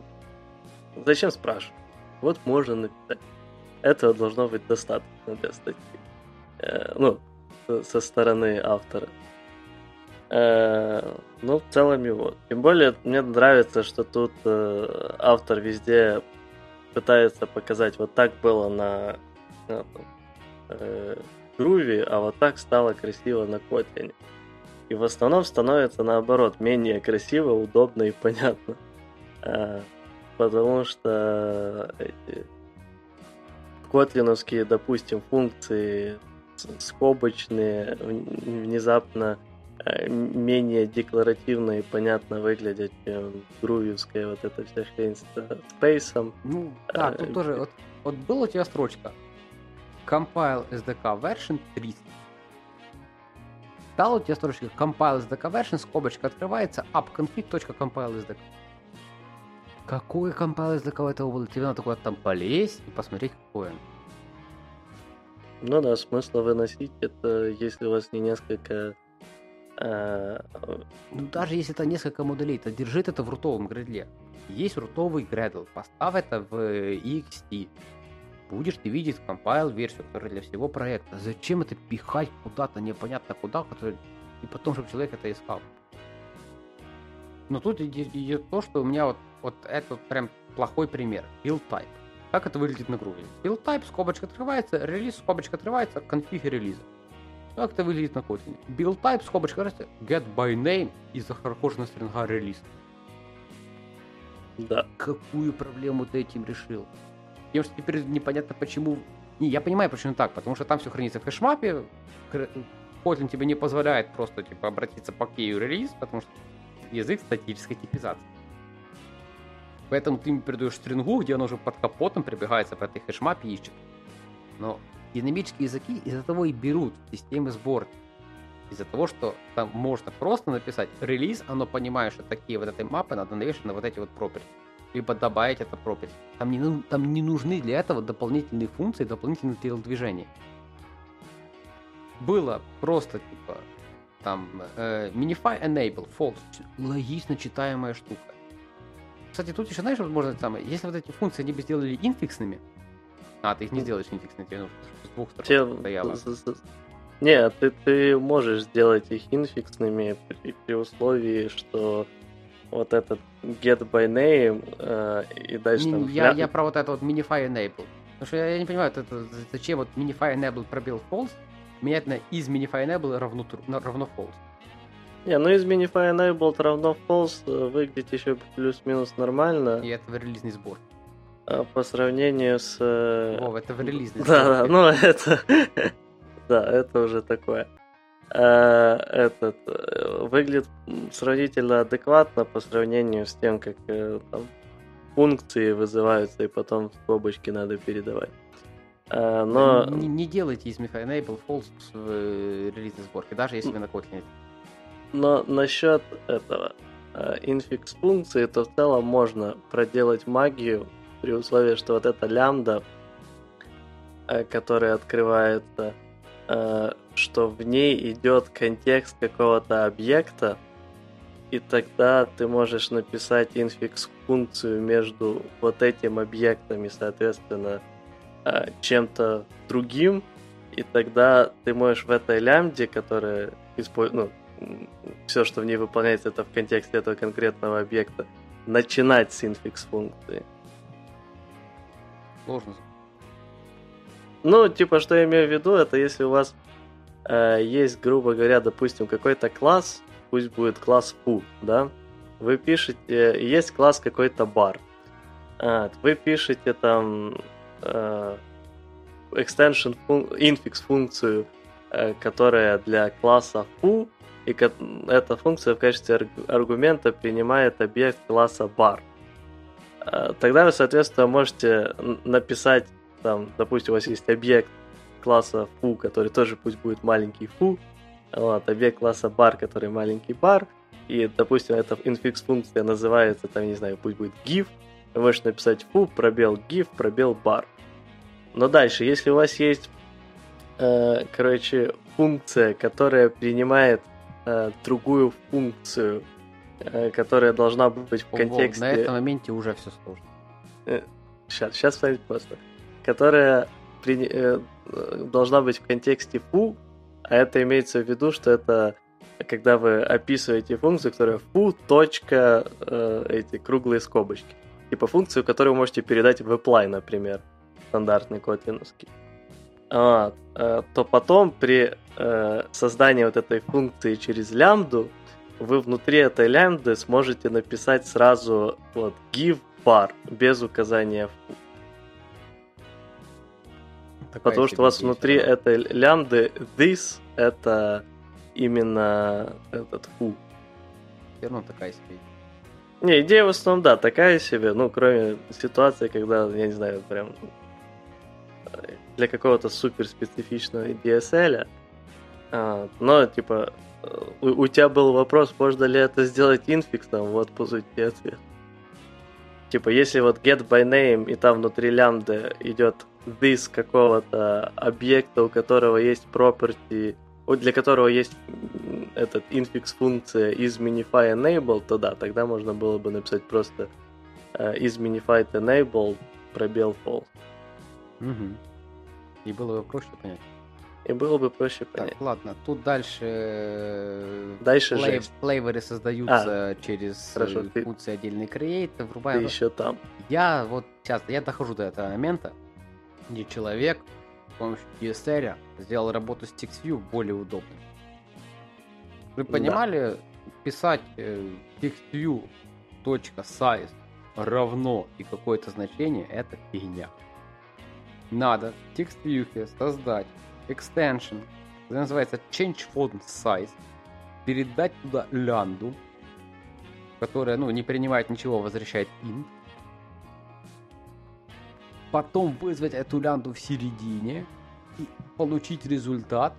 Зачем спрашивать? Вот можно написать этого должно быть достаточно для статьи. Э, ну, со стороны автора. Э, ну, в целом его. Тем более, мне нравится, что тут э, автор везде пытается показать, вот так было на, на э, Groovy, а вот так стало красиво на Kotlin. И в основном становится наоборот, менее красиво, удобно и понятно. Э, потому что эти котлиновские, допустим, функции скобочные внезапно э, менее декларативно и понятно выглядят, чем грувьевская вот эта вся хрень с спейсом. Ну, да, тут э, тоже, вот, вот была у тебя строчка compile SDK version 300. Стала у тебя строчка compile SDK version, скобочка открывается, appconfig.compile SDK. Какой компайл для кого-то было? Тебе надо куда-то там полезть и посмотреть, какой он. Ну да, смысла выносить это, если у вас не несколько... Э... Ну даже если это несколько моделей, то держит это в рутовом гредле. Есть рутовый гредл, поставь это в EXT. Будешь ты видеть компайл версию, которая для всего проекта. Зачем это пихать куда-то непонятно куда, который... и потом, чтобы человек это искал? Но тут идет то, что у меня вот вот это прям плохой пример. Build type. Как это выглядит на груве? Build type, скобочка открывается, релиз, скобочка открывается, конфиг релиза. Как это выглядит на Kotlin? Build type, скобочка get by name и захаркош на стринга релиз. Да. Какую проблему ты этим решил? Потому что теперь непонятно почему... Не, я понимаю, почему так, потому что там все хранится в хэшмапе, Kotlin тебе не позволяет просто типа обратиться по кею релиз, потому что язык статической типизации. Поэтому ты передаешь стрингу, где он уже под капотом прибегается по этой хэшмапе и ищет. Но динамические языки из-за того и берут системы сборки. Из-за того, что там можно просто написать релиз, оно понимает, что такие вот этой мапы надо навешать на вот эти вот property. Либо добавить это property. Там не, там не нужны для этого дополнительные функции, дополнительные телодвижения. Было просто типа там э, minify enable false логично читаемая штука кстати, тут еще, знаешь, можно там, если вот эти функции они бы сделали инфиксными, а, ты их не сделаешь инфиксными, тебе нужно с двух сторон стояло. Нет, ты, ты можешь сделать их инфиксными при, при условии, что вот этот get by name э, и дальше там... Я, я про вот это вот minify enable. Потому что я, я не понимаю, это, зачем вот minify enable пробел false менять на из minify enable равно, равно false. Не, ну из Minify Enabled равно false э, выглядит еще плюс-минус нормально. И это в релизный сбор. А по сравнению с... Э, Вов, это в релизный сбор. Да, да, ну это... [LAUGHS] да, это уже такое. э, этот э, выглядит сравнительно адекватно по сравнению с тем, как э, там, функции вызываются и потом в скобочки надо передавать. Э, но... Не, не делайте из Enable false в э, релизной сборке, даже если вы на Kotlin. Но насчет этого э, инфикс функции, то в целом можно проделать магию при условии, что вот эта лямбда, э, которая открывается, э, что в ней идет контекст какого-то объекта, и тогда ты можешь написать инфикс функцию между вот этим объектом и, соответственно, э, чем-то другим, и тогда ты можешь в этой лямбде, которая использует, ну, все, что в ней выполняется, это в контексте этого конкретного объекта, начинать с инфикс функции. Сложно. Ну, типа, что я имею в виду, это если у вас э, есть, грубо говоря, допустим, какой-то класс, пусть будет класс foo, да, вы пишете, есть класс какой-то бар, а, вы пишете там э, extension, фун, infix функцию, э, которая для класса foo, и эта функция в качестве аргумента принимает объект класса bar. Э, тогда вы, соответственно, можете написать, там, допустим, у вас есть объект класса foo, который тоже пусть будет маленький foo, вот, объект класса bar, который маленький bar, и, допустим, эта infix функция называется, там, не знаю, пусть будет give, вы можете написать foo, пробел give, пробел bar. Но дальше, если у вас есть, э, короче, функция, которая принимает э, другую функцию, которая должна быть в контексте... на этом моменте уже все сложно. Э, сейчас, сейчас станет просто. Которая при, э, должна быть в контексте foo, а это имеется в виду, что это когда вы описываете функцию, которая foo, точка, э, эти круглые скобочки. Типа функцию, которую вы можете передать в apply, например, стандартный котлиновский. А, э, то потом при э, создании вот этой функции через лямбду вы внутри этой лямбды сможете написать сразу вот give bar без указания foo. Такая Потому что у вас внутри да. этой лямбды this это именно этот foo. Все равно такая себе. Не, идея в основном, да, такая себе, ну, кроме ситуации, когда, я не знаю, прям для какого-то супер специфичного DSL. А, но, типа, у, у тебя был вопрос, можно ли это сделать инфиксом, вот, по сути, ответ. Типа, если вот get by name, и там внутри лямбды идет this какого-то объекта, у которого есть property, для которого есть этот infix функция из minify enable, то да, тогда можно было бы написать просто uh, из minified enable пробел false. Угу. И было бы проще понять. И было бы проще понять. Так, ладно, тут дальше... Э, дальше плей... жесть. Плейверы создаются а, через хорошо, э, ты... функции отдельный create, врубаем. Ты еще там. Я вот сейчас, я дохожу до этого момента, где человек с помощью DSL сделал работу с TextView более удобной. Вы понимали, да. писать э, textview.size равно и какое-то значение, это фигня надо в TextView создать extension, который называется Change Font Size, передать туда лянду, которая, ну, не принимает ничего, возвращает int, потом вызвать эту лянду в середине и получить результат,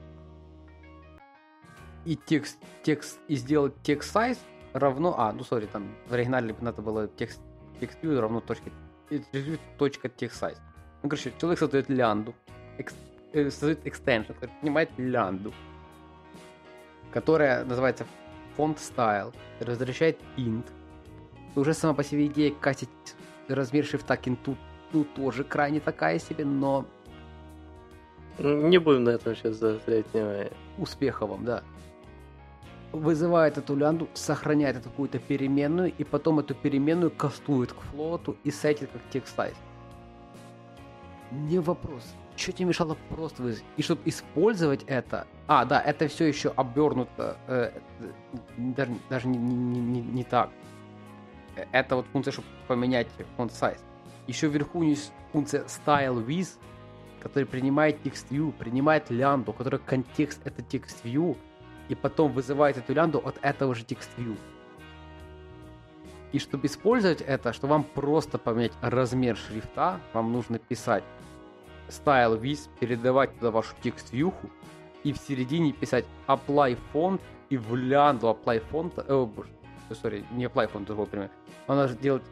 и текст, текст и сделать текст size равно, а, ну, сори, там в оригинале надо было текст, текст равно точка, точка text size. Ну, короче, человек создает лянду, экс, э, создает extension, который принимает лянду, которая называется font style, возвращает int. Уже сама по себе идея катить размер шрифта к инту ну, тоже крайне такая себе, но... Не будем на этом сейчас заострять внимание. Успеха вам, да. Вызывает эту лянду, сохраняет эту какую-то переменную, и потом эту переменную кастует к флоту и сетит как текст size. Не вопрос. Что тебе мешало просто вызвать? И чтобы использовать это... А, да, это все еще обернуто. Э, даже даже не, не, не, не так. Это вот функция, чтобы поменять font size. Еще вверху есть функция style with, которая принимает text view, принимает лямбду, у которой контекст это text view, и потом вызывает эту лямбду от этого же TextView. И чтобы использовать это, что вам просто поменять размер шрифта, вам нужно писать style with, передавать туда вашу текст-вьюху, и в середине писать apply font, и в лянду apply font, э, sorry, не apply font, другой пример. Вам нужно делать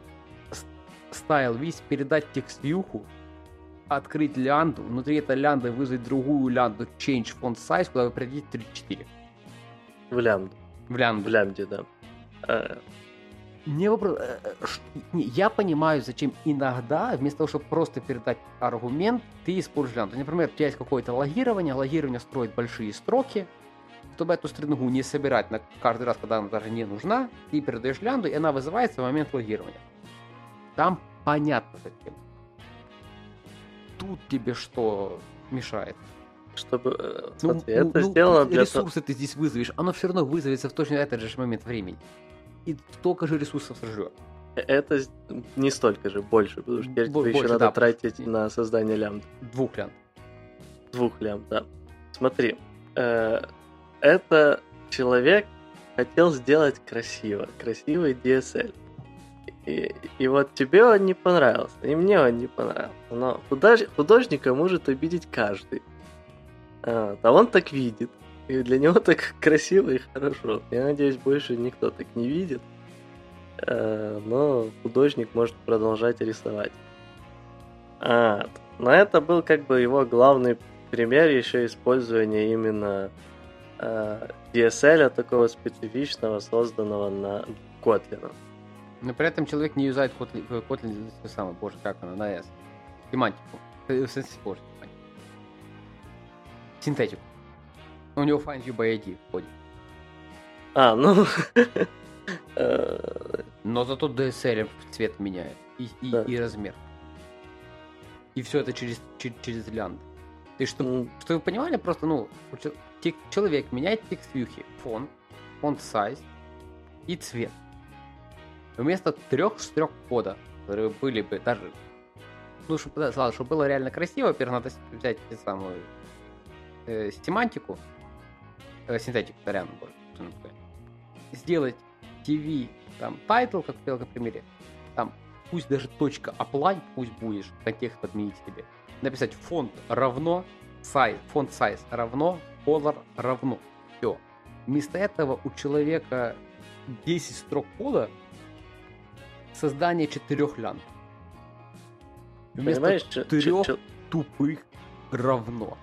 style with, передать текст-вьюху, открыть лянду, внутри этой лянды вызвать другую лянду change font size, куда вы придете 34. В лямбду. В лянду. В лямбде, да. Э, Не вопрос. э, не, Я понимаю, зачем иногда, вместо того, чтобы просто передать аргумент, ты используешь лямбду. Например, у тебя есть какое-то логирование, логирование строит большие строки, чтобы эту стрингу не собирать на каждый раз, когда она даже не нужна, ты передаешь лямбду, и она вызывается в момент логирования. Там понятно зачем. Тут тебе что мешает? Чтобы, э, Ну, смотри, ну, это ну, сделано для ресурсы ты здесь вызовешь, оно все равно вызовется в точно этот же момент времени. И столько же ресурсов сожрет. Это с- не столько же, больше, потому что теперь Бо- тебе еще надо да. тратить на создание лямбд. Двух лямбд. Двух лямбд, да. Смотри, э, это человек хотел сделать красиво, красивый DSL. И, и вот тебе он не понравился, и мне он не понравился. Но худож- художника может обидеть каждый. А, а он так видит. И для него [LAUGHS] так красиво и хорошо. Я надеюсь, больше никто так не видит. Э, Но художник может продолжать рисовать. А, но это был как бы его главный пример еще использования именно э, DSL такого специфичного, созданного на Kotlin. Но при этом человек не юзает Kotlin, э, Kotlin то самое, боже, как она, на S. Семантику. В смысле, боже. Синтетику. У него find you by ID входит. А, ну... Но зато DSL цвет меняет. И, и, Да. и размер. И все это через, через, через лянд. То есть, чтобы, м, чтобы вы понимали, просто, ну, человек меняет текст вьюхи, фон, size и цвет. Вместо трех строк кода, которые были бы даже, ну, чтобы, да, ладно, чтобы было реально красиво, во-первых, надо взять самую э, семантику, э, синтетику, сорян, сделать TV, там, title, как в первом примере, там, пусть даже точка apply, пусть будешь, контекст подменить себе, написать фонд равно, size, фонд size равно, color равно. Все. Вместо этого у человека 10 строк кода создание четырех лян. Вместо Понимаешь, ч- ч- трех ч- тупых равно.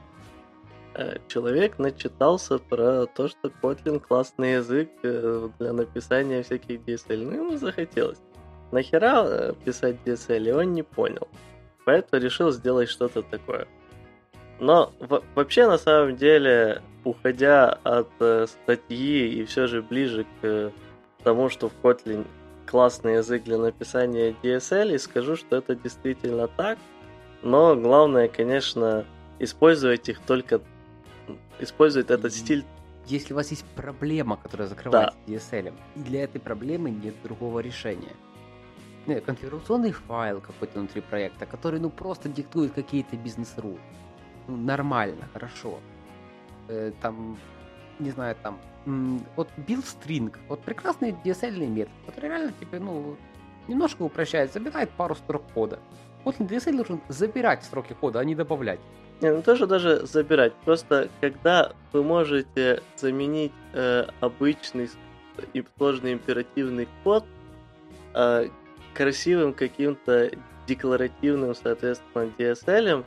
Э, человек начитался про то, что Kotlin классный язык э, для написания всяких DSL. Ну, ему захотелось. Нахера э, писать DSL, и он не понял. Поэтому решил сделать что-то такое. Но во- вообще, на самом деле, уходя от статьи и все же ближе к тому, что в Kotlin классный язык для написания DSL, и скажу, что это действительно так. Но главное, конечно, использовать их только... Использовать этот стиль Если у вас есть проблема, которая закрывается DSL, и для этой проблемы нет другого решения. Не, конфигурационный файл какой-то внутри проекта, который ну просто диктует какие-то бизнес-рулы. Ну, нормально, хорошо. Э, там, не знаю, там, вот build string, вот прекрасный DSL метод, который реально тебе, ну, немножко упрощает, забирает пару строк кода. Вот DSL должен забирать строки кода, а не добавлять. Не, ну тоже даже забирать. Просто когда вы можете заменить э, обычный и сложный императивный код э, красивым каким-то декларативным, соответственно, DSL,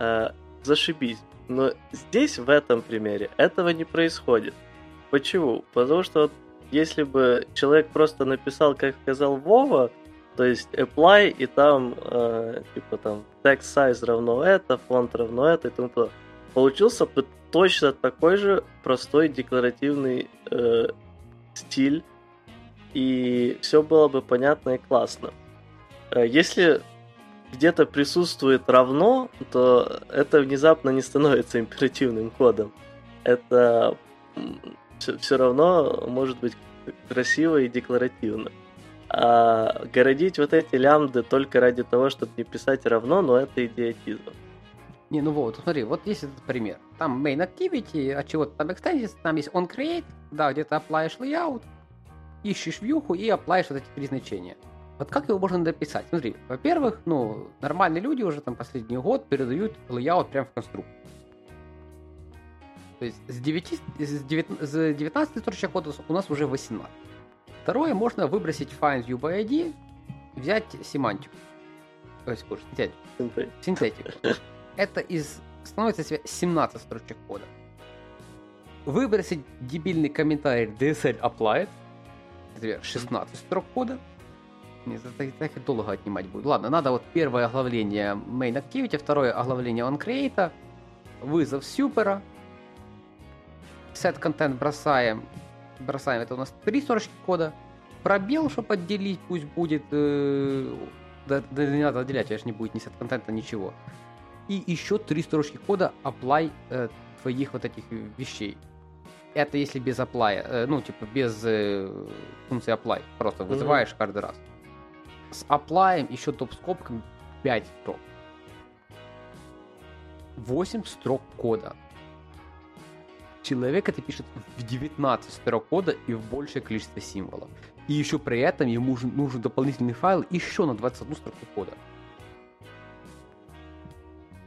э, зашибись. Но здесь, в этом примере, этого не происходит. Почему? Потому что вот если бы человек просто написал, как сказал Вова, то есть apply, и там, э, типа там, text size равно это, фонд равно это, и тому подобное. Получился бы точно такой же простой декларативный э, стиль, и все было бы понятно и классно. Э, если где-то присутствует равно, то это внезапно не становится императивным кодом. Это все равно может быть красиво и декларативно. А городить вот эти лямбды только ради того, чтобы не писать равно, но это идиотизм. Не, ну вот, смотри, вот есть этот пример. Там main activity, от чего-то там extended, там есть on create, да, где ты оплаешь layout, ищешь вьюху и оплаешь вот эти три значения. Вот как его можно дописать? Смотри, во-первых, ну, нормальные люди уже там последний год передают layout прямо в конструктор. То есть с, 9, с, 9, с 19 строчек у нас уже 18. Второе, можно выбросить find view by ID, взять семантику. То есть, взять синтетику. [LAUGHS] Это из становится себе 17 строчек кода. Выбросить дебильный комментарий DSL applied, это 16 строк кода. Это так, так долго отнимать будет. Ладно, надо вот первое оглавление main activity, второе оглавление on create, вызов супера, set content бросаем, бросаем, это у нас три строчки кода, пробел, чтобы отделить, пусть будет, э, да, да не надо отделять, конечно, не будет ни set контента, ничего. И еще три строчки кода apply э, твоих вот этих вещей. Это если без apply, э, ну, типа без э, функции apply, просто вызываешь mm-hmm. каждый раз. С apply еще топ-скобками 5 строк. 8 строк кода человек это пишет в 19 строк кода и в большее количество символов. И еще при этом ему нужен, дополнительный файл еще на 21 строку кода.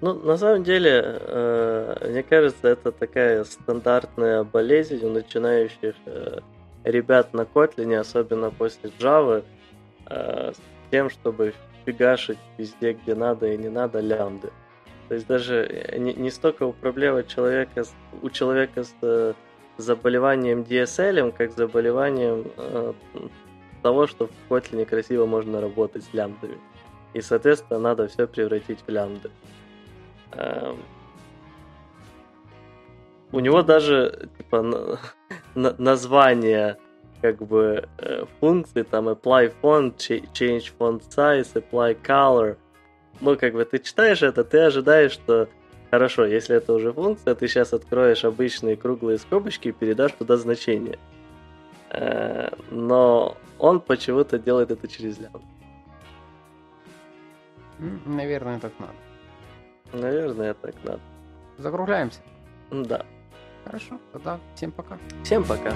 Ну, на самом деле, э, мне кажется, это такая стандартная болезнь у начинающих э, ребят на Kotlin, особенно после Java, э, с тем, чтобы фигашить везде, где надо и не надо лямды. То есть даже э, не, не столько проблемы человека, у человека с э, заболеванием DSL, как заболеванием э, того, что в Kotlin некрасиво можно работать с лямбдами. И, соответственно, надо все превратить в лямбды. Эм... У него даже типа на, [LAUGHS] на, название как бы э, функции, там apply font, change font size, apply color – ну, как бы ты читаешь это, ты ожидаешь, что хорошо, если это уже функция, ты сейчас откроешь обычные круглые скобочки и передашь туда значение. Э, но он почему-то делает это через лям. Наверное, так надо. Наверное, так надо. Закругляемся? Да. Хорошо, тогда всем пока. Всем пока.